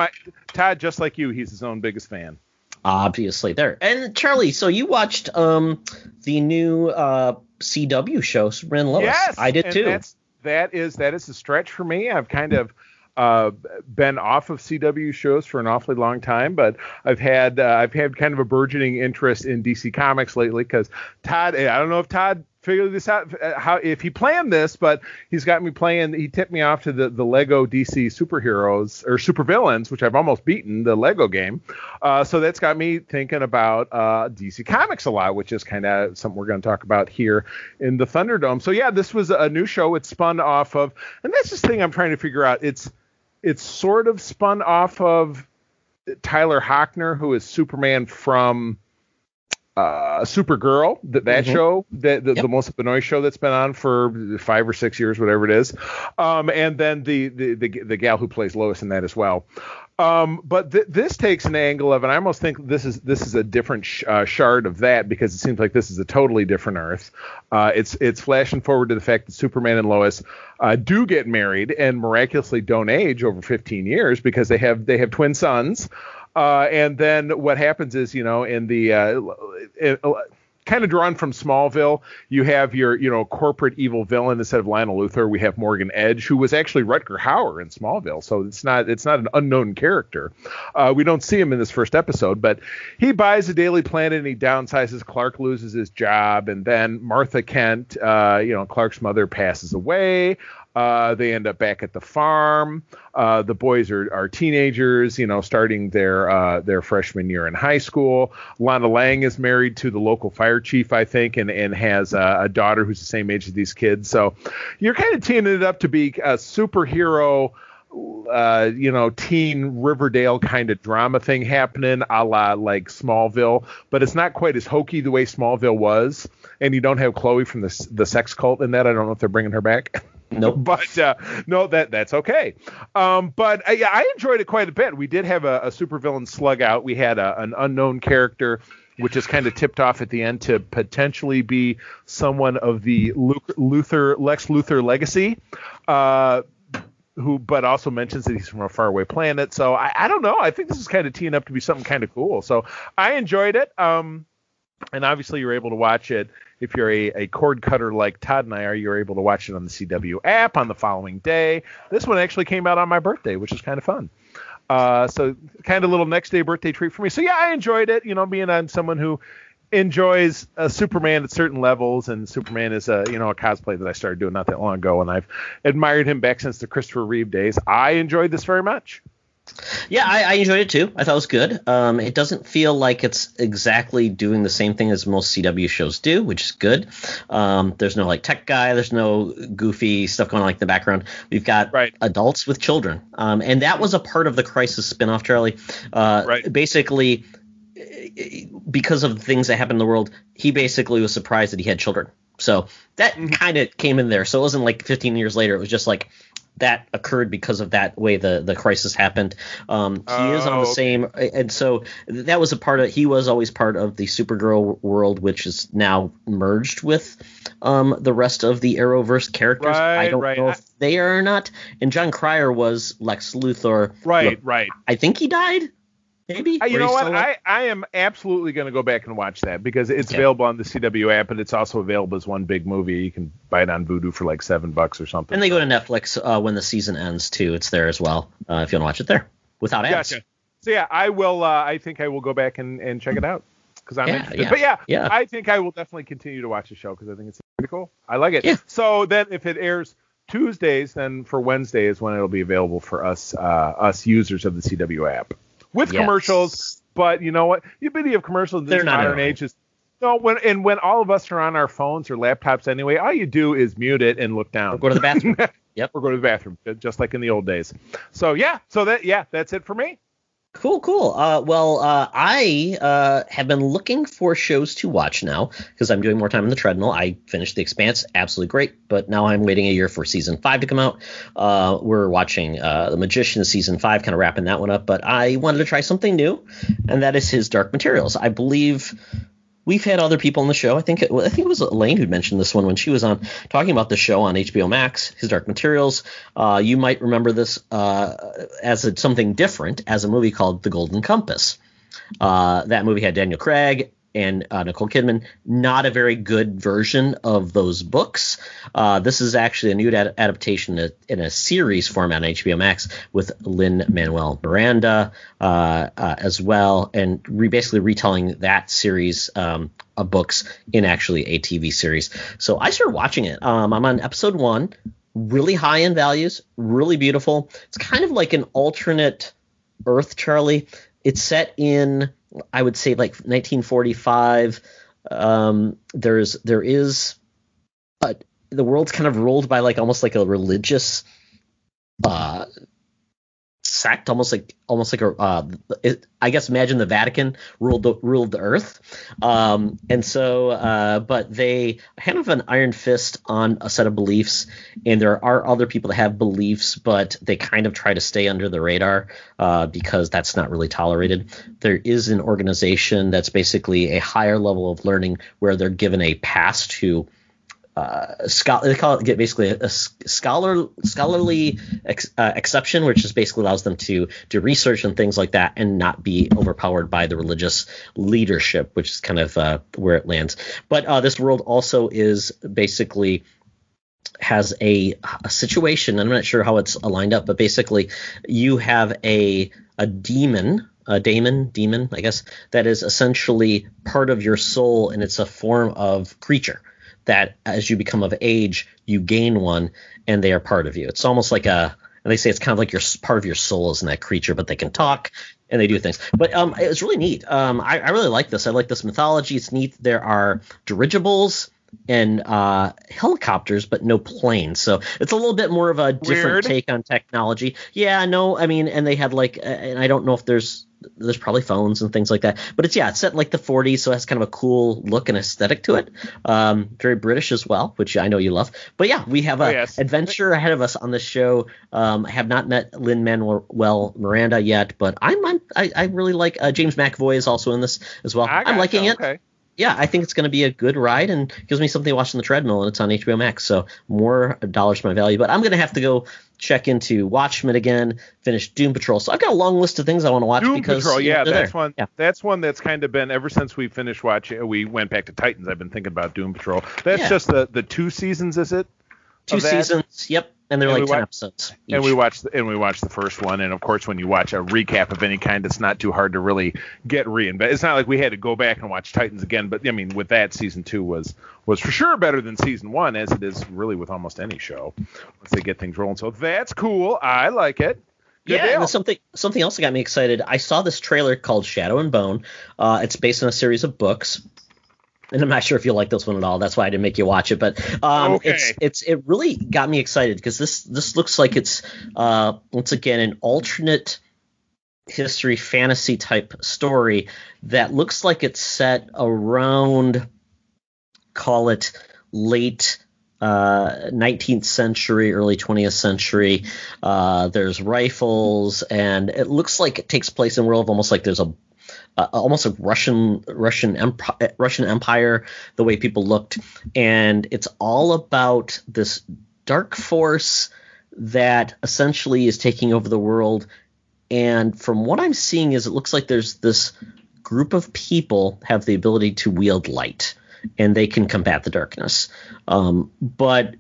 Todd just like you. He's his own biggest fan. Obviously, there. And Charlie, so you watched um the new uh CW show, Superman Lois. Yes, I did too. That's, that is that is a stretch for me. I've kind of uh, been off of CW shows for an awfully long time, but I've had uh, I've had kind of a burgeoning interest in DC Comics lately because Todd. I don't know if Todd figured this out uh, how if he planned this, but he's got me playing. He tipped me off to the the Lego DC superheroes or supervillains, which I've almost beaten the Lego game. Uh, so that's got me thinking about uh, DC Comics a lot, which is kind of something we're going to talk about here in the Thunderdome. So yeah, this was a new show. It spun off of, and that's this thing I'm trying to figure out. It's it's sort of spun off of Tyler Hoechlin, who is Superman from uh, Supergirl, that that mm-hmm. show, the the, yep. the Benoist show that's been on for five or six years, whatever it is, um, and then the, the the the gal who plays Lois in that as well. Um, but th- this takes an angle of, and I almost think this is this is a different sh- uh, shard of that because it seems like this is a totally different Earth. Uh, it's it's flashing forward to the fact that Superman and Lois uh, do get married and miraculously don't age over 15 years because they have they have twin sons. Uh, and then what happens is, you know, in the uh, it, kind of drawn from Smallville, you have your, you know, corporate evil villain instead of Lionel Luthor. We have Morgan Edge, who was actually Rutger Hauer in Smallville, so it's not it's not an unknown character. Uh, we don't see him in this first episode, but he buys a Daily Planet and he downsizes. Clark loses his job, and then Martha Kent, uh, you know, Clark's mother passes away. Uh, they end up back at the farm. Uh, the boys are, are teenagers, you know, starting their uh, their freshman year in high school. Lana Lang is married to the local fire chief, I think, and and has a, a daughter who's the same age as these kids. So you're kind of teeing it up to be a superhero. Uh, you know, teen Riverdale kind of drama thing happening, a la like Smallville, but it's not quite as hokey the way Smallville was. And you don't have Chloe from the the sex cult in that. I don't know if they're bringing her back. [LAUGHS] Nope. [LAUGHS] but uh, no, that that's okay. Um, but uh, yeah, I enjoyed it quite a bit. We did have a, a supervillain slug out. We had a, an unknown character, which is kind of tipped off at the end to potentially be someone of the Luthor Lex Luthor legacy. Uh, who but also mentions that he's from a faraway planet. So I, I don't know. I think this is kind of teeing up to be something kind of cool. So I enjoyed it. Um, and obviously you're able to watch it if you're a, a cord cutter like Todd and I are, you're able to watch it on the CW app on the following day. This one actually came out on my birthday, which is kind of fun. Uh, so kind of little next day birthday treat for me. So yeah, I enjoyed it. You know, being on someone who enjoys uh, Superman at certain levels, and Superman is a you know a cosplay that I started doing not that long ago, and I've admired him back since the Christopher Reeve days. I enjoyed this very much. Yeah, I, I, enjoyed it too. I thought it was good. Um, it doesn't feel like it's exactly doing the same thing as most CW shows do, which is good. Um, there's no like tech guy. There's no goofy stuff going on like in the background. We've got right. adults with children, um, and that was a part of the Crisis spinoff, Charlie. Uh, right. Basically, because of the things that happened in the world, he basically was surprised that he had children. So that mm-hmm. kind of came in there. So it wasn't like 15 years later. It was just like that occurred because of that way the the crisis happened. Um, he oh, is on the oh, same, and so that was a part of. He was always part of the Supergirl world, which is now merged with um, the rest of the Arrowverse characters. Right, I don't right. know if they are or not. And Jon Cryer was Lex Luthor. Right, Look, right. I think he died. Maybe. Uh, you know what? I, I am absolutely going to go back and watch that because it's okay. available on the CW app, and it's also available as one big movie. You can buy it on Vudu for like seven bucks or something. And they go to Netflix uh, when the season ends too. It's there as well uh, if you want to watch it there without ads. Gotcha. So yeah, I will. Uh, I think I will go back and, and check it out because I'm yeah, interested. Yeah, but yeah, yeah, I think I will definitely continue to watch the show because I think it's pretty cool. I like it. Yeah. So then, if it airs Tuesdays, then for Wednesday is when it'll be available for us uh, us users of the CW app with yes. commercials. But you know what? The beauty of commercials in this modern age is no, when and when all of us are on our phones or laptops anyway, all you do is mute it and look down. Or go to the bathroom. [LAUGHS] yep. Or go to the bathroom, just like in the old days. So yeah, so that yeah, that's it for me. Cool, cool. Uh, well, uh, I uh, have been looking for shows to watch now because I'm doing more time on the treadmill. I finished The Expanse, absolutely great, but now I'm waiting a year for season five to come out. Uh, we're watching uh, The Magician season five, kind of wrapping that one up, but I wanted to try something new, and that is his Dark Materials. I believe we've had other people on the show. I think it, I think it was Elaine who mentioned this one when she was on talking about the show on HBO Max, His Dark Materials. Uh, you might remember this uh, as a, something different as a movie called The Golden Compass. Uh, that movie had Daniel Craig and uh, Nicole Kidman. Not a very good version of those books. Uh, this is actually a new ad- adaptation in a series format on HBO Max with Lin Manuel Miranda uh, uh, as well, and re- basically retelling that series um, of books in actually a TV series. So I started watching it. Um, I'm on episode one. Really high in values, really beautiful. It's kind of like an alternate Earth, Charlie. It's set in I would say like 1945. Um, there's there is but the world's kind of ruled by like almost like a religious uh, sect, almost like almost like a uh, it, I guess imagine the Vatican ruled the, ruled the earth, um, and so uh, but they have an iron fist on a set of beliefs, and there are other people that have beliefs, but they kind of try to stay under the radar uh, because that's not really tolerated. There is an organization that's basically a higher level of learning where they're given a pass to uh, scholar, they call it basically a, a scholar scholarly ex, uh, exception, which just basically allows them to do research and things like that and not be overpowered by the religious leadership, which is kind of uh, where it lands. But uh, this world also is basically has a, a situation. I'm not sure how it's lined up, but basically you have a a demon a daemon, demon, I guess, that is essentially part of your soul, and it's a form of creature that as you become of age, you gain one and they are part of you. It's almost like a, and they say it's kind of like your part of your soul is in that creature, but they can talk and they do things. But um, it's really neat. Um, I, I really like this. I like this mythology. It's neat. There are dirigibles and uh, helicopters, but no planes. So it's a little bit more of a different Weird. take on technology. Yeah, no, I mean, and they had like, and I don't know if there's there's probably phones and things like that. But it's yeah, it's set in like the 40s, so it has kind of a cool look and aesthetic to it. Um, very British as well, which I know you love. But yeah, we have a oh, yes. adventure ahead of us on this show. Um, I have not met Lin Manuel Miranda yet, but I'm, I'm I, I really like uh, James McAvoy is also in this as well. I'm liking you. it. Okay yeah, I think it's going to be a good ride and gives me something to watch on the treadmill, and it's on HBO Max, so more dollars to my value. But I'm going to have to go check into Watchmen again, finish Doom Patrol. So I've got a long list of things I want to watch Doom because Patrol, yeah, that's there. one. Yeah. That's one that's kind of been ever since we finished watching. We went back to Titans. I've been thinking about Doom Patrol. That's yeah. just the the two seasons, is it? Two seasons. Yep and they're and like ten watch, episodes. Each. And we watched and we watched the first one, and of course, when you watch a recap of any kind, it's not too hard to really get reinvented. It's not like we had to go back and watch Titans again, but I mean, with that, season two was was for sure better than season one, as it is really with almost any show once they get things rolling. So that's cool. I like it. Good yeah, and something something else that got me excited. I saw this trailer called Shadow and Bone. Uh, it's based on a series of books and I'm not sure if you'll like this one at all. That's why I didn't make you watch it. But um, okay. it's it's it really got me excited because this this looks like it's uh, once again an alternate history fantasy type story that looks like it's set around call it late uh, 19th century, early 20th century. Uh, there's rifles, and it looks like it takes place in a world almost like there's a uh, almost like Russian Russian Empire, Russian Empire, the way people looked, and it's all about this dark force that essentially is taking over the world. And from what I'm seeing, is it looks like there's this group of people have the ability to wield light, and they can combat the darkness. Um, but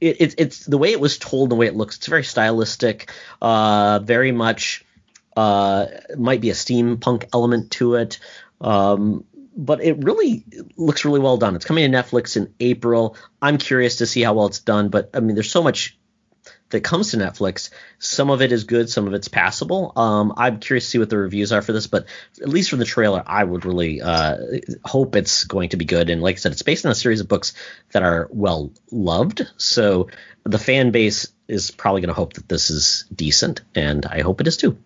it, it, it's the way it was told, the way it looks. It's very stylistic, uh, very much uh, might be a steampunk element to it. Um, but it really looks really well done. It's coming to Netflix in April. I'm curious to see how well it's done, but I mean, there's so much that comes to Netflix. Some of it is good, some of it's passable. Um, I'm curious to see what the reviews are for this, but at least from the trailer, I would really uh, hope it's going to be good. And like I said, it's based on a series of books that are well loved, so the fan base is probably going to hope that this is decent, and I hope it is too.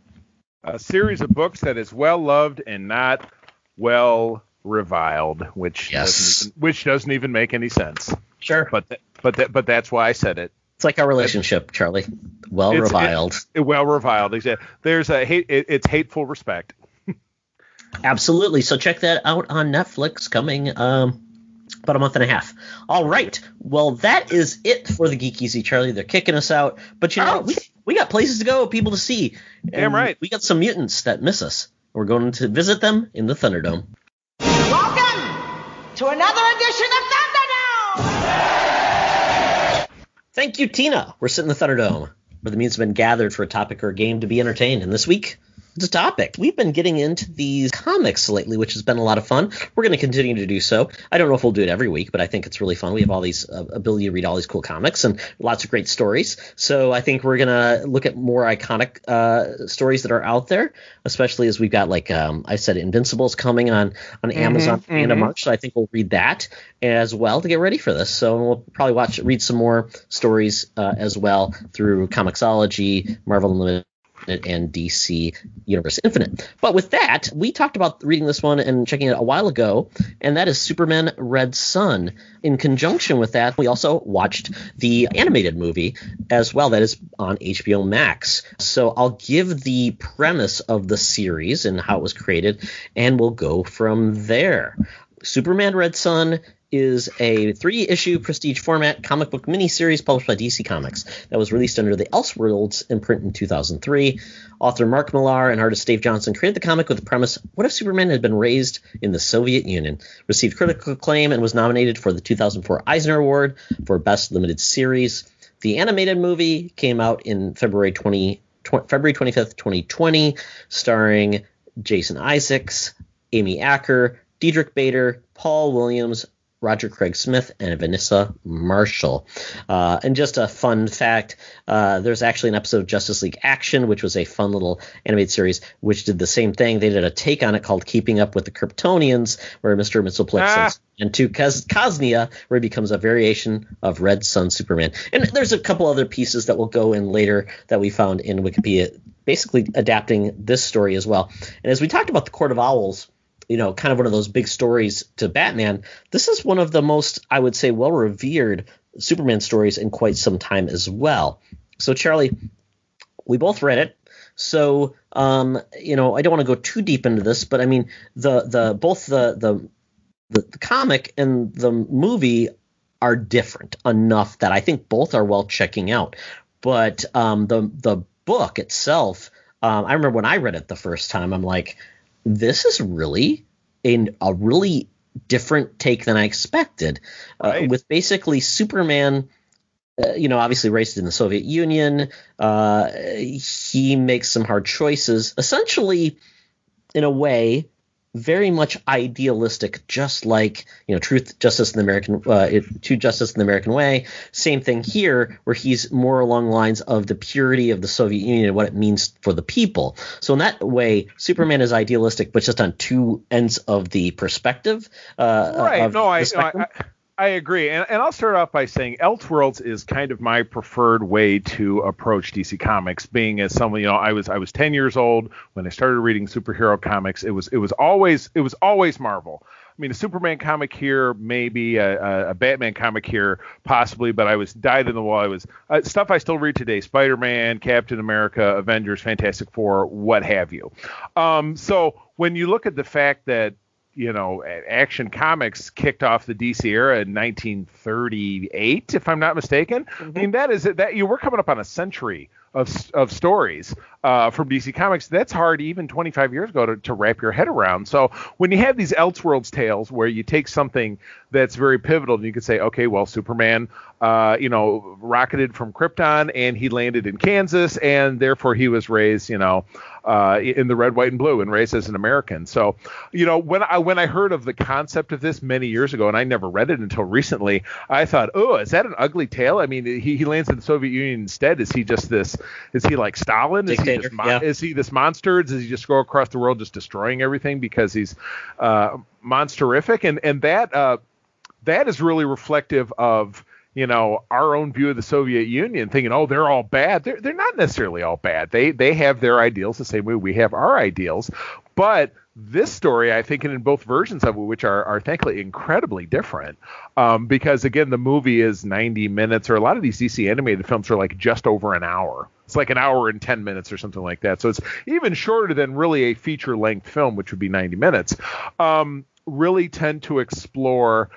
A series of books that is well loved and not well reviled, which yes. doesn't even, which doesn't even make any sense. Sure, but th- but th- but that's why I said it. It's like our relationship, Charlie. Well it's, reviled. It, well reviled. There's a hate. It, it's hateful respect. [LAUGHS] Absolutely. So check that out on Netflix coming um, about a month and a half. All right. Well, that is it for the Geek Easy, Charlie. They're kicking us out, but you know we, we got places to go, people to see. Damn right. We got some mutants that miss us. We're going to visit them in the Thunderdome. Welcome to another edition of Thunderdome. Thank you, Tina. We're sitting in the Thunderdome, where the mutants have been gathered for a topic or a game to be entertained. And this week, a topic. We've been getting into these comics lately, which has been a lot of fun. We're going to continue to do so. I don't know if we'll do it every week, but I think it's really fun. We have all these uh, ability to read all these cool comics and lots of great stories. So I think we're going to look at more iconic uh, stories that are out there, especially as we've got like um, I said, Invincibles coming on on mm-hmm, Amazon mm-hmm. end of March. So I think we'll read that as well to get ready for this. So we'll probably watch, read some more stories uh, as well through Comixology, Marvel Unlimited and DC Universe Infinite. But with that, we talked about reading this one and checking it a while ago, and that is Superman Red Son. In conjunction with that, we also watched the animated movie as well, that is on HBO Max. So I'll give the premise of the series and how it was created, and we'll go from there. Superman Red Son is a three issue prestige format comic book miniseries published by DC Comics that was released under the Elseworlds imprint in 2003. Author Mark Millar and artist Dave Johnson created the comic with the premise What if Superman had been raised in the Soviet Union? Received critical acclaim and was nominated for the 2004 Eisner Award for Best Limited Series. The animated movie came out in February 20, 20 February 25th, 2020, starring Jason Isaacs, Amy Acker, Diedrich Bader, Paul Williams, Roger Craig Smith and Vanessa Marshall. Uh, and just a fun fact uh, there's actually an episode of Justice League Action, which was a fun little animated series, which did the same thing. They did a take on it called Keeping Up with the Kryptonians, where Mr. Mxyzptlk ah. and to Kos- Kosnia, where he becomes a variation of Red Son Superman. And there's a couple other pieces that will go in later that we found in Wikipedia, basically adapting this story as well. And as we talked about the Court of Owls, you know, kind of one of those big stories to Batman. This is one of the most, I would say, well revered Superman stories in quite some time as well. So, Charlie, we both read it. So, um, you know, I don't want to go too deep into this, but I mean, the the both the the the, the comic and the movie are different enough that I think both are well checking out. But um, the the book itself, um, I remember when I read it the first time, I'm like, this is really in a really different take than I expected. Uh, right. Uh, with basically Superman, uh, you know, obviously raised in the Soviet Union, uh, he makes some hard choices. Essentially, in a way, very much idealistic, just like you know, truth, justice, in the American, uh, to justice in the American way. Same thing here, where he's more along lines of the purity of the Soviet Union and what it means for the people. So in that way, Superman is idealistic, but just on two ends of the perspective. Uh, right. no, I, no I, I agree, and, and I'll start off by saying Elseworlds is kind of my preferred way to approach DC Comics. Being as someone, you know, I was I was 10 years old when I started reading superhero comics. It was it was always it was always Marvel. I mean, a Superman comic here, maybe a, a, Batman comic here, possibly, but I was dyed in the wall. I was uh, stuff I still read today: Spider-Man, Captain America, Avengers, Fantastic Four, what have you. Um, so when you look at the fact that you know, Action Comics kicked off the DC era in 1938, if I'm not mistaken. Mm-hmm. I mean, that is that you were coming up on a century of of stories. Uh, from DC Comics, that's hard even 25 years ago to, to wrap your head around. So when you have these Elseworlds tales where you take something that's very pivotal and you could say, okay, well, Superman, uh, you know, rocketed from Krypton and he landed in Kansas and therefore he was raised, you know, uh, in the red, white, and blue and raised as an American. So, you know, when I when I heard of the concept of this many years ago, and I never read it until recently, I thought, oh, is that an ugly tale? I mean, he, he lands in the Soviet Union instead. Is he just this? Is he like Stalin? This mon- yeah. is he this monster? Does he just go across the world just destroying everything because he's uh, monsterific? And and that uh, that is really reflective of you know our own view of the Soviet Union, thinking, oh, they're all bad. They're they're not necessarily all bad. They they have their ideals the same way we have our ideals, but this story, I think, and in both versions of it, which are, are thankfully incredibly different, um, because again, the movie is 90 minutes, or a lot of these DC animated films are like just over an hour. It's like an hour and 10 minutes or something like that. So it's even shorter than really a feature length film, which would be 90 minutes. Um, really tend to explore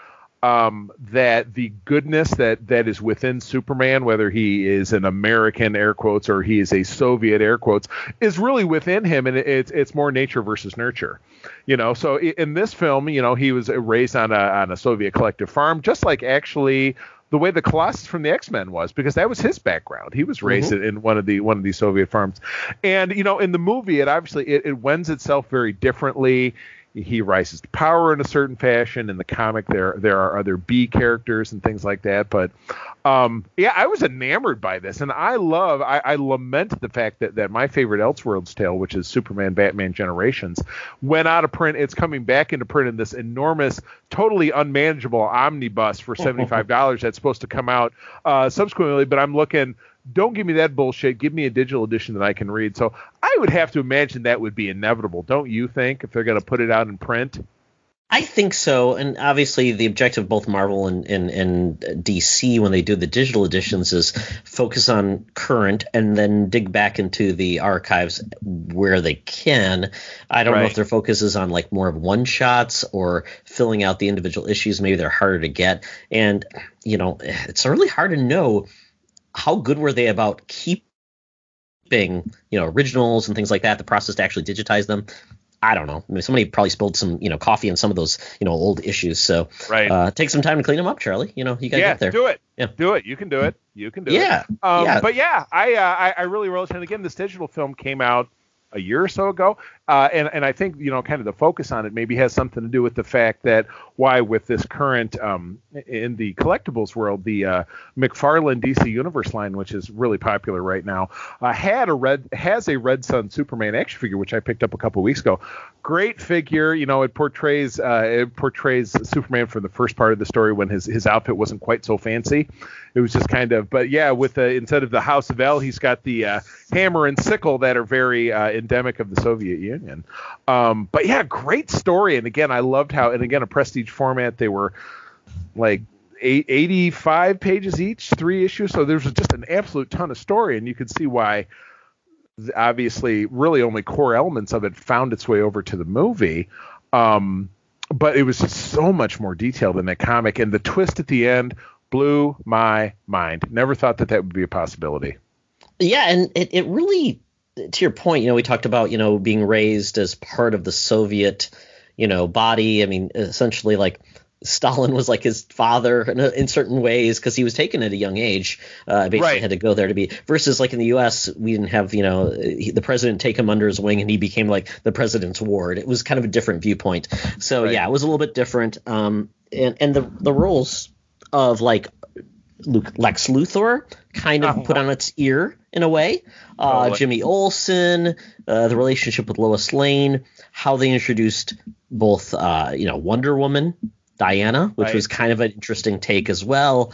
um, that the goodness that that is within Superman, whether he is an American air quotes or he is a Soviet air quotes, is really within him, and it's it's more nature versus nurture, you know. So in this film, you know, he was raised on a on a Soviet collective farm, just like actually the way the Colossus from the X Men was, because that was his background. He was raised mm-hmm. in one of the one of these Soviet farms, and you know, in the movie, it obviously it, it wends itself very differently he rises to power in a certain fashion. In the comic, there there are other B characters and things like that. But um, yeah, I was enamored by this, and I love. I, I, lament the fact that that my favorite Elseworlds tale, which is Superman, Batman Generations, went out of print. It's coming back into print in this enormous, totally unmanageable omnibus for seventy five dollars. [LAUGHS] that's supposed to come out uh, subsequently. But I'm looking don't give me that bullshit. Give me a digital edition that I can read. So I would have to imagine that would be inevitable, don't you think, if they're going to put it out in print? I think so, and obviously the objective of both Marvel and, and, and DC when they do the digital editions is focus on current and then dig back into the archives where they can. I don't right. know if their focus is on like more of one shots or filling out the individual issues. Maybe they're harder to get, and you know it's really hard to know how good were they about keeping you know originals and things like that the process to actually digitize them I don't know. I mean, somebody probably spilled some, you know, coffee in some of those, you know, old issues. So, right. Uh, take some time to clean them up, Charlie. You know, you got to yeah, get there. do it. Yeah, do it. You can do it. You can do yeah. it. Um, yeah. But yeah, I, uh, I, I really relish. And again, this digital film came out a year or so ago. Uh, and, and I think, you know, kind of the focus on it maybe has something to do with the fact that why with this current, um, in the collectibles world, the uh, McFarlane DC Universe line, which is really popular right now, uh, had a red, has a Red Son Superman action figure, which I picked up a couple weeks ago. Great figure. You know, it portrays, uh, it portrays Superman from the first part of the story when his, his outfit wasn't quite so fancy. It was just kind of, but yeah, with the, instead of the House of El, he's got the uh, hammer and sickle that are very uh, endemic of the Soviet Union. Um, but yeah, great story. And again, I loved how, and again, a prestige format. They were like 85 pages each, three issues. So there's just an absolute ton of story, and you can see why. Obviously, really only core elements of it found its way over to the movie. Um, but it was just so much more detailed in that comic, and the twist at the end blew my mind. Never thought that that would be a possibility. Yeah, and it, it really to your point, you know, we talked about, you know, being raised as part of the Soviet, you know, body. I mean, essentially, like Stalin was like his father in, in certain ways because he was taken at a young age. Uh, basically, right. had to go there to be. Versus, like in the U.S., we didn't have, you know, he, the president take him under his wing and he became like the president's ward. It was kind of a different viewpoint. So right. yeah, it was a little bit different. Um, and and the the roles of like Luke, Lex Luthor kind of uh-huh. put on its ear in a way. Uh, oh, Jimmy Olsen, uh, the relationship with Lois Lane, how they introduced both, uh, you know, Wonder Woman, Diana, which right. was kind of an interesting take as well.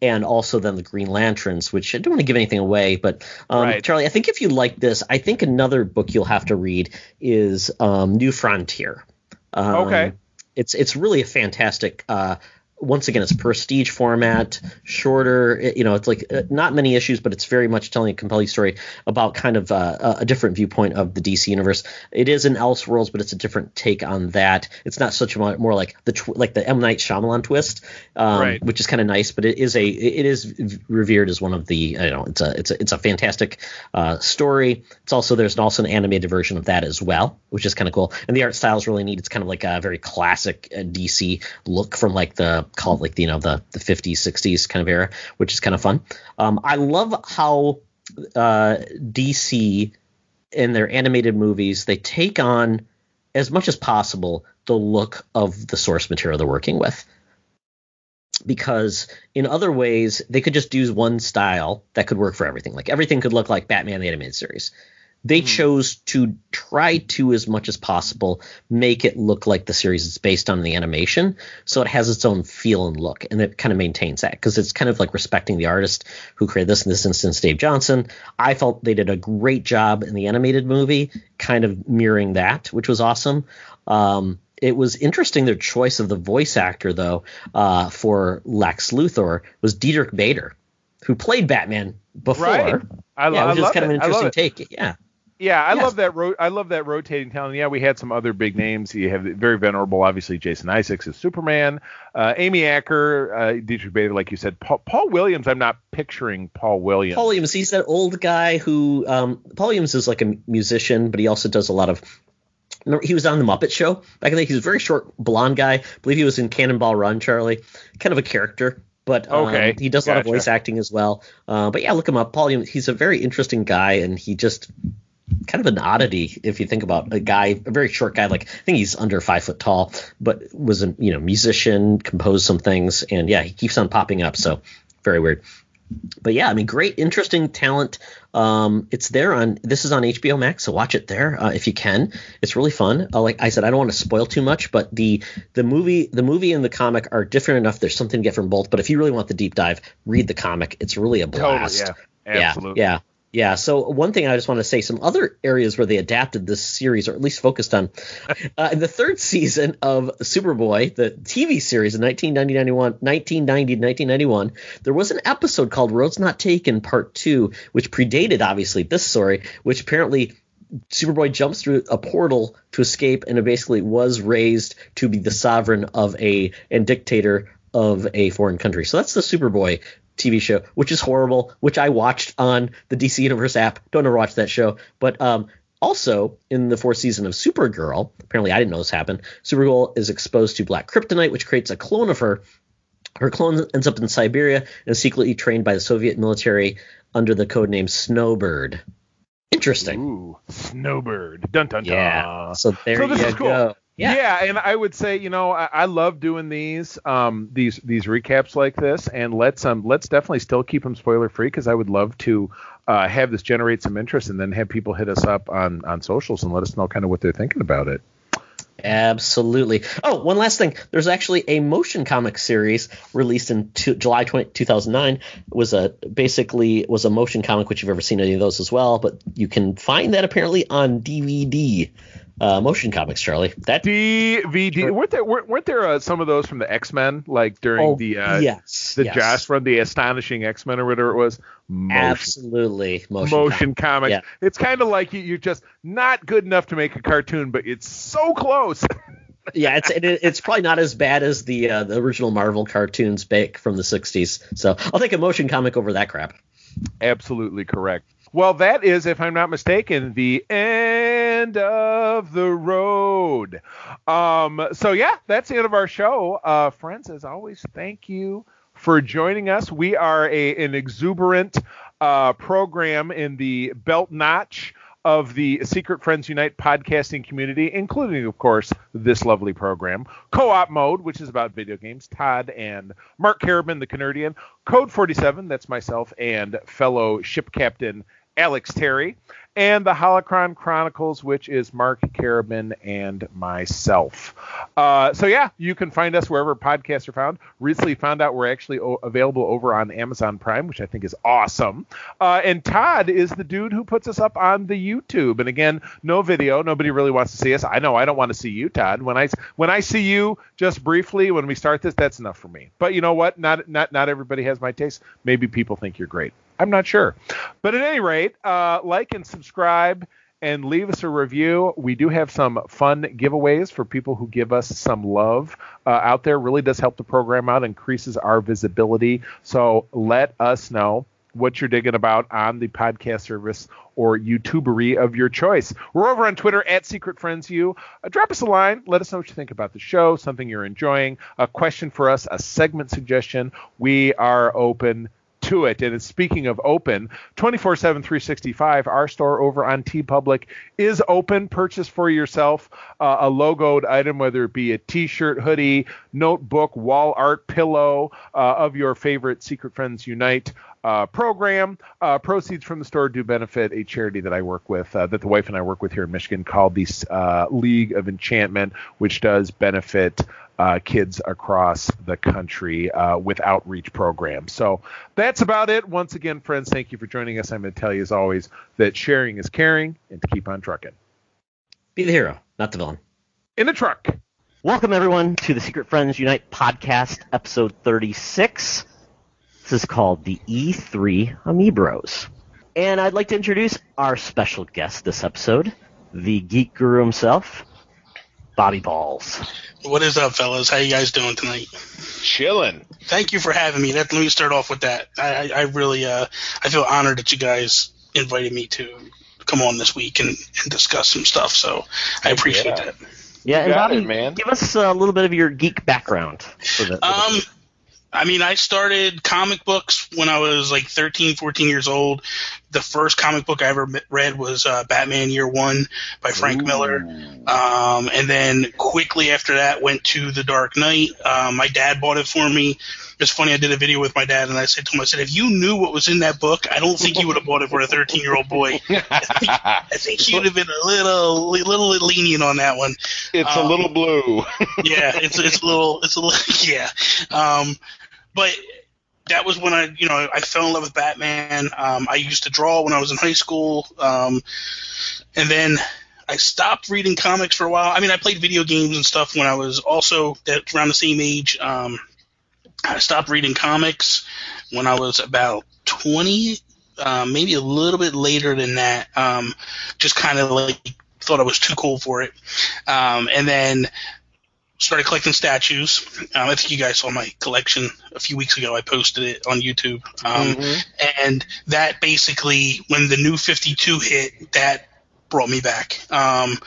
And also then the Green Lanterns, which I don't want to give anything away, but um, right. Charlie, I think if you like this, I think another book you'll have to read is um, New Frontier. Um, okay. It's it's really a fantastic uh, once again, it's prestige format, shorter. You know, it's like uh, not many issues, but it's very much telling a compelling story about kind of uh, a different viewpoint of the DC universe. It is in Elseworlds, but it's a different take on that. It's not such a more like the tw- like the M Night Shyamalan twist, um, right. which is kind of nice. But it is a it is revered as one of the you know it's a it's a it's a fantastic uh, story. It's also there's also an animated version of that as well, which is kind of cool. And the art style is really neat. It's kind of like a very classic uh, DC look from like the call it like the you know the the 50s 60s kind of era, which is kind of fun. Um, I love how uh, DC in their animated movies they take on as much as possible the look of the source material they're working with. Because in other ways they could just use one style that could work for everything. Like everything could look like batman the animated series they mm. chose to try to, as much as possible, make it look like the series is based on the animation, so it has its own feel and look, and it kind of maintains that because it's kind of like respecting the artist who created this. In this instance, Dave Johnson. I felt they did a great job in the animated movie, kind of mirroring that, which was awesome. Um, it was interesting their choice of the voice actor though uh, for Lex Luthor was Diedrich Bader, who played Batman before. Right. I, yeah, which is kind it. of an interesting take. Yeah. Yeah, I yes. love that. Ro- I love that rotating talent. Yeah, we had some other big names. You have very venerable, obviously Jason Isaacs as Superman, uh, Amy Acker, uh, Diedrich Bader, like you said. Paul, Paul, Williams. I'm not picturing Paul Williams. Paul Williams. He's that old guy who. Um, Paul Williams is like a musician, but he also does a lot of. He was on the Muppet Show back in the day. He was a very short, blonde guy. I believe he was in Cannonball Run, Charlie. Kind of a character but um, okay. he does a lot of voice acting as well. Uh, but yeah, look him up. Paul, he's a very interesting guy, and he just kind of an oddity if you think about a guy, a very short guy, like I think he's under five foot tall, but was a you know musician, composed some things, and yeah, he keeps on popping up. So very weird. But yeah, I mean, great, interesting talent. Um, it's there on this is on HBO Max, so watch it there uh, if you can. It's really fun. Uh, like I said, I don't want to spoil too much, but the the movie the movie and the comic are different enough. There's something to get from both. But if you really want the deep dive, read the comic. It's really a blast. Totally, yeah. Absolutely. Yeah, yeah. Yeah, so one thing I just want to say, some other areas where they adapted this series, or at least focused on, [LAUGHS] uh, in the third season of Superboy, the TV series in 1990, 1990 1991, there was an episode called Roads Not Taken Part 2, which predated, obviously, this story, which apparently Superboy jumps through a portal to escape and it basically was raised to be the sovereign of a and dictator of a foreign country. So that's the Superboy TV show, which is horrible, which I watched on the DC Universe app. Don't ever watch that show. But um, also in the fourth season of Supergirl, apparently I didn't know this happened. Supergirl is exposed to black kryptonite, which creates a clone of her. Her clone ends up in Siberia and is secretly trained by the Soviet military under the code name Snowbird. Interesting. Ooh, Snowbird. Dun dun dun. Yeah. So there so you cool. go. Yeah. yeah, and I would say, you know, I, I, love doing these um, these these recaps like this, and let's um let's definitely still keep them spoiler free because I would love to uh, have this generate some interest, and then have people hit us up on on socials and let us know kind of what they're thinking about it. Absolutely. Oh, one last thing. There's actually a motion comic series released in two, July 20, 2009. It was a basically was a motion comic, which you've ever seen any of those as well, but you can find that apparently on DVD uh, motion comics, Charlie. That DVD weren't there weren't, weren't there uh, some of those from the X Men like during oh, the uh, yes the yes. Joss run the astonishing X Men or whatever it was motion. absolutely motion, motion comics. Yeah. It's kind of like you, you're just not good enough to make a cartoon, but it's so close. [LAUGHS] yeah, it's it, it's probably not as bad as the uh, the original Marvel cartoons back from the '60s. So I'll take a motion comic over that crap. Absolutely correct. Well, that is, if I'm not mistaken, the end of the road. Um, so yeah, that's the end of our show. Uh, friends, as always, thank you for joining us. We are a, an exuberant uh, program in the belt notch of the Secret Friends Unite podcasting community, including, of course, this lovely program. Co op mode, which is about video games. Todd and Mark Carabin, the Canardian. Code 47, that's myself and fellow ship captain Alex Terry, and the Holocron Chronicles, which is Mark Karabin and myself. Uh, so yeah, you can find us wherever podcasts are found. Recently found out we're actually o- available over on Amazon Prime, which I think is awesome. Uh, and Todd is the dude who puts us up on the YouTube. And again, no video. Nobody really wants to see us. I know I don't want to see you, Todd. When I when I see you just briefly when we start this, that's enough for me. But you know what? Not not not everybody has my taste. Maybe people think you're great. I'm not sure. But at any rate, uh, like and subscribe and leave us a review. We do have some fun giveaways for people who give us some love uh, out there. Really does help the program out, increases our visibility. So let us know what you're digging about on the podcast service or YouTubery of your choice. We're over on Twitter at Secret Friends U. Uh, drop us a line. Let us know what you think about the show, something you're enjoying, a question for us, a segment suggestion. We are open to it. And speaking of open, 24 7, 365, our store over on TeePublic is open. Purchase for yourself uh, a logoed item, whether it be a t shirt, hoodie, notebook, wall art, pillow uh, of your favorite Secret Friends Unite. Uh, program. Uh, proceeds from the store do benefit a charity that I work with, uh, that the wife and I work with here in Michigan, called the uh, League of Enchantment, which does benefit uh, kids across the country uh, with outreach programs. So that's about it. Once again, friends, thank you for joining us. I'm going to tell you, as always, that sharing is caring and to keep on trucking. Be the hero, not the villain. In the truck. Welcome, everyone, to the Secret Friends Unite podcast, episode 36. This is called the E3 Amiibros. And I'd like to introduce our special guest this episode, the geek guru himself, Bobby Pauls. What is up, fellas? How you guys doing tonight? Chilling. Thank you for having me. That, let me start off with that. I, I really, uh, I feel honored that you guys invited me to come on this week and, and discuss some stuff. So I appreciate yeah. that. Yeah, and got Bobby, it, man. give us a little bit of your geek background. For the, for the- Um, I mean, I started comic books when I was like 13, 14 years old. The first comic book I ever read was uh, Batman Year One by Frank Miller. Um, and then quickly after that, went to The Dark Knight. Um, my dad bought it for me. It's funny, I did a video with my dad, and I said to him, I said, if you knew what was in that book, I don't think you would have bought it for a 13 year old boy. [LAUGHS] I think he would have been a little, little lenient on that one. It's a Um, little blue. yeah, it's it's a little it's a little [LAUGHS] yeah. Um, but that was when I you know I fell in love with Batman. Um, I used to draw when I was in high school, um, and then I stopped reading comics for a while. I mean, I played video games and stuff when I was also that around the same age. Um, I stopped reading comics when I was about twenty. Uh, maybe a little bit later than that. Um, just kind of like thought I was too cool for it. Um, and then started collecting statues. Um, I think you guys saw my collection a few weeks ago. I posted it on YouTube. Um, And that basically, when the new 52 hit, that brought me back. Um,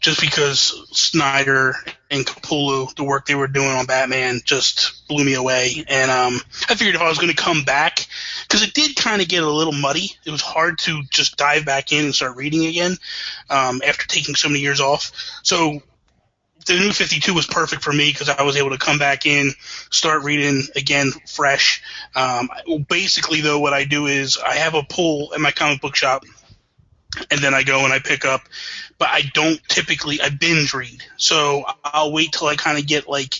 just because Snyder and Capullo, the work they were doing on Batman, just blew me away. And um, I figured if I was going to come back, because it did kind of get a little muddy. It was hard to just dive back in and start reading again um, after taking so many years off. So the new 52 was perfect for me because I was able to come back in, start reading again fresh. Um, basically, though, what I do is I have a pull at my comic book shop, and then I go and I pick up. But I don't typically I binge read, so I'll wait till I kind of get like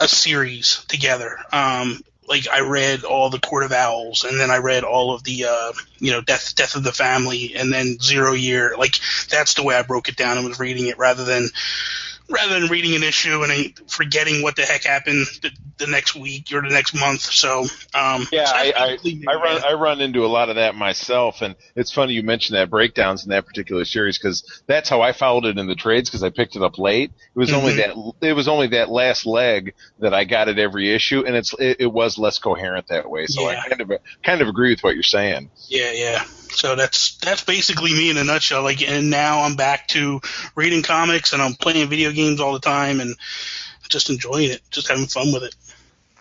a series together. Um, like I read all the Court of Owls, and then I read all of the uh, you know Death Death of the Family, and then Zero Year. Like that's the way I broke it down and was reading it rather than rather than reading an issue and forgetting what the heck happened the, the next week or the next month. So um, Yeah, so I, I, I run I run into a lot of that myself, and it's funny you mentioned that breakdowns in that particular series because that's how I followed it in the trades because I picked it up late. It was only that it was only that last leg that I got at every issue, and it's it, it was less coherent that way. So Yeah. I kind of kind of agree with what you're saying. Yeah, yeah. So that's that's basically me in a nutshell. Like, and now I'm back to reading comics and I'm playing video games all the time and just enjoying it, just having fun with it.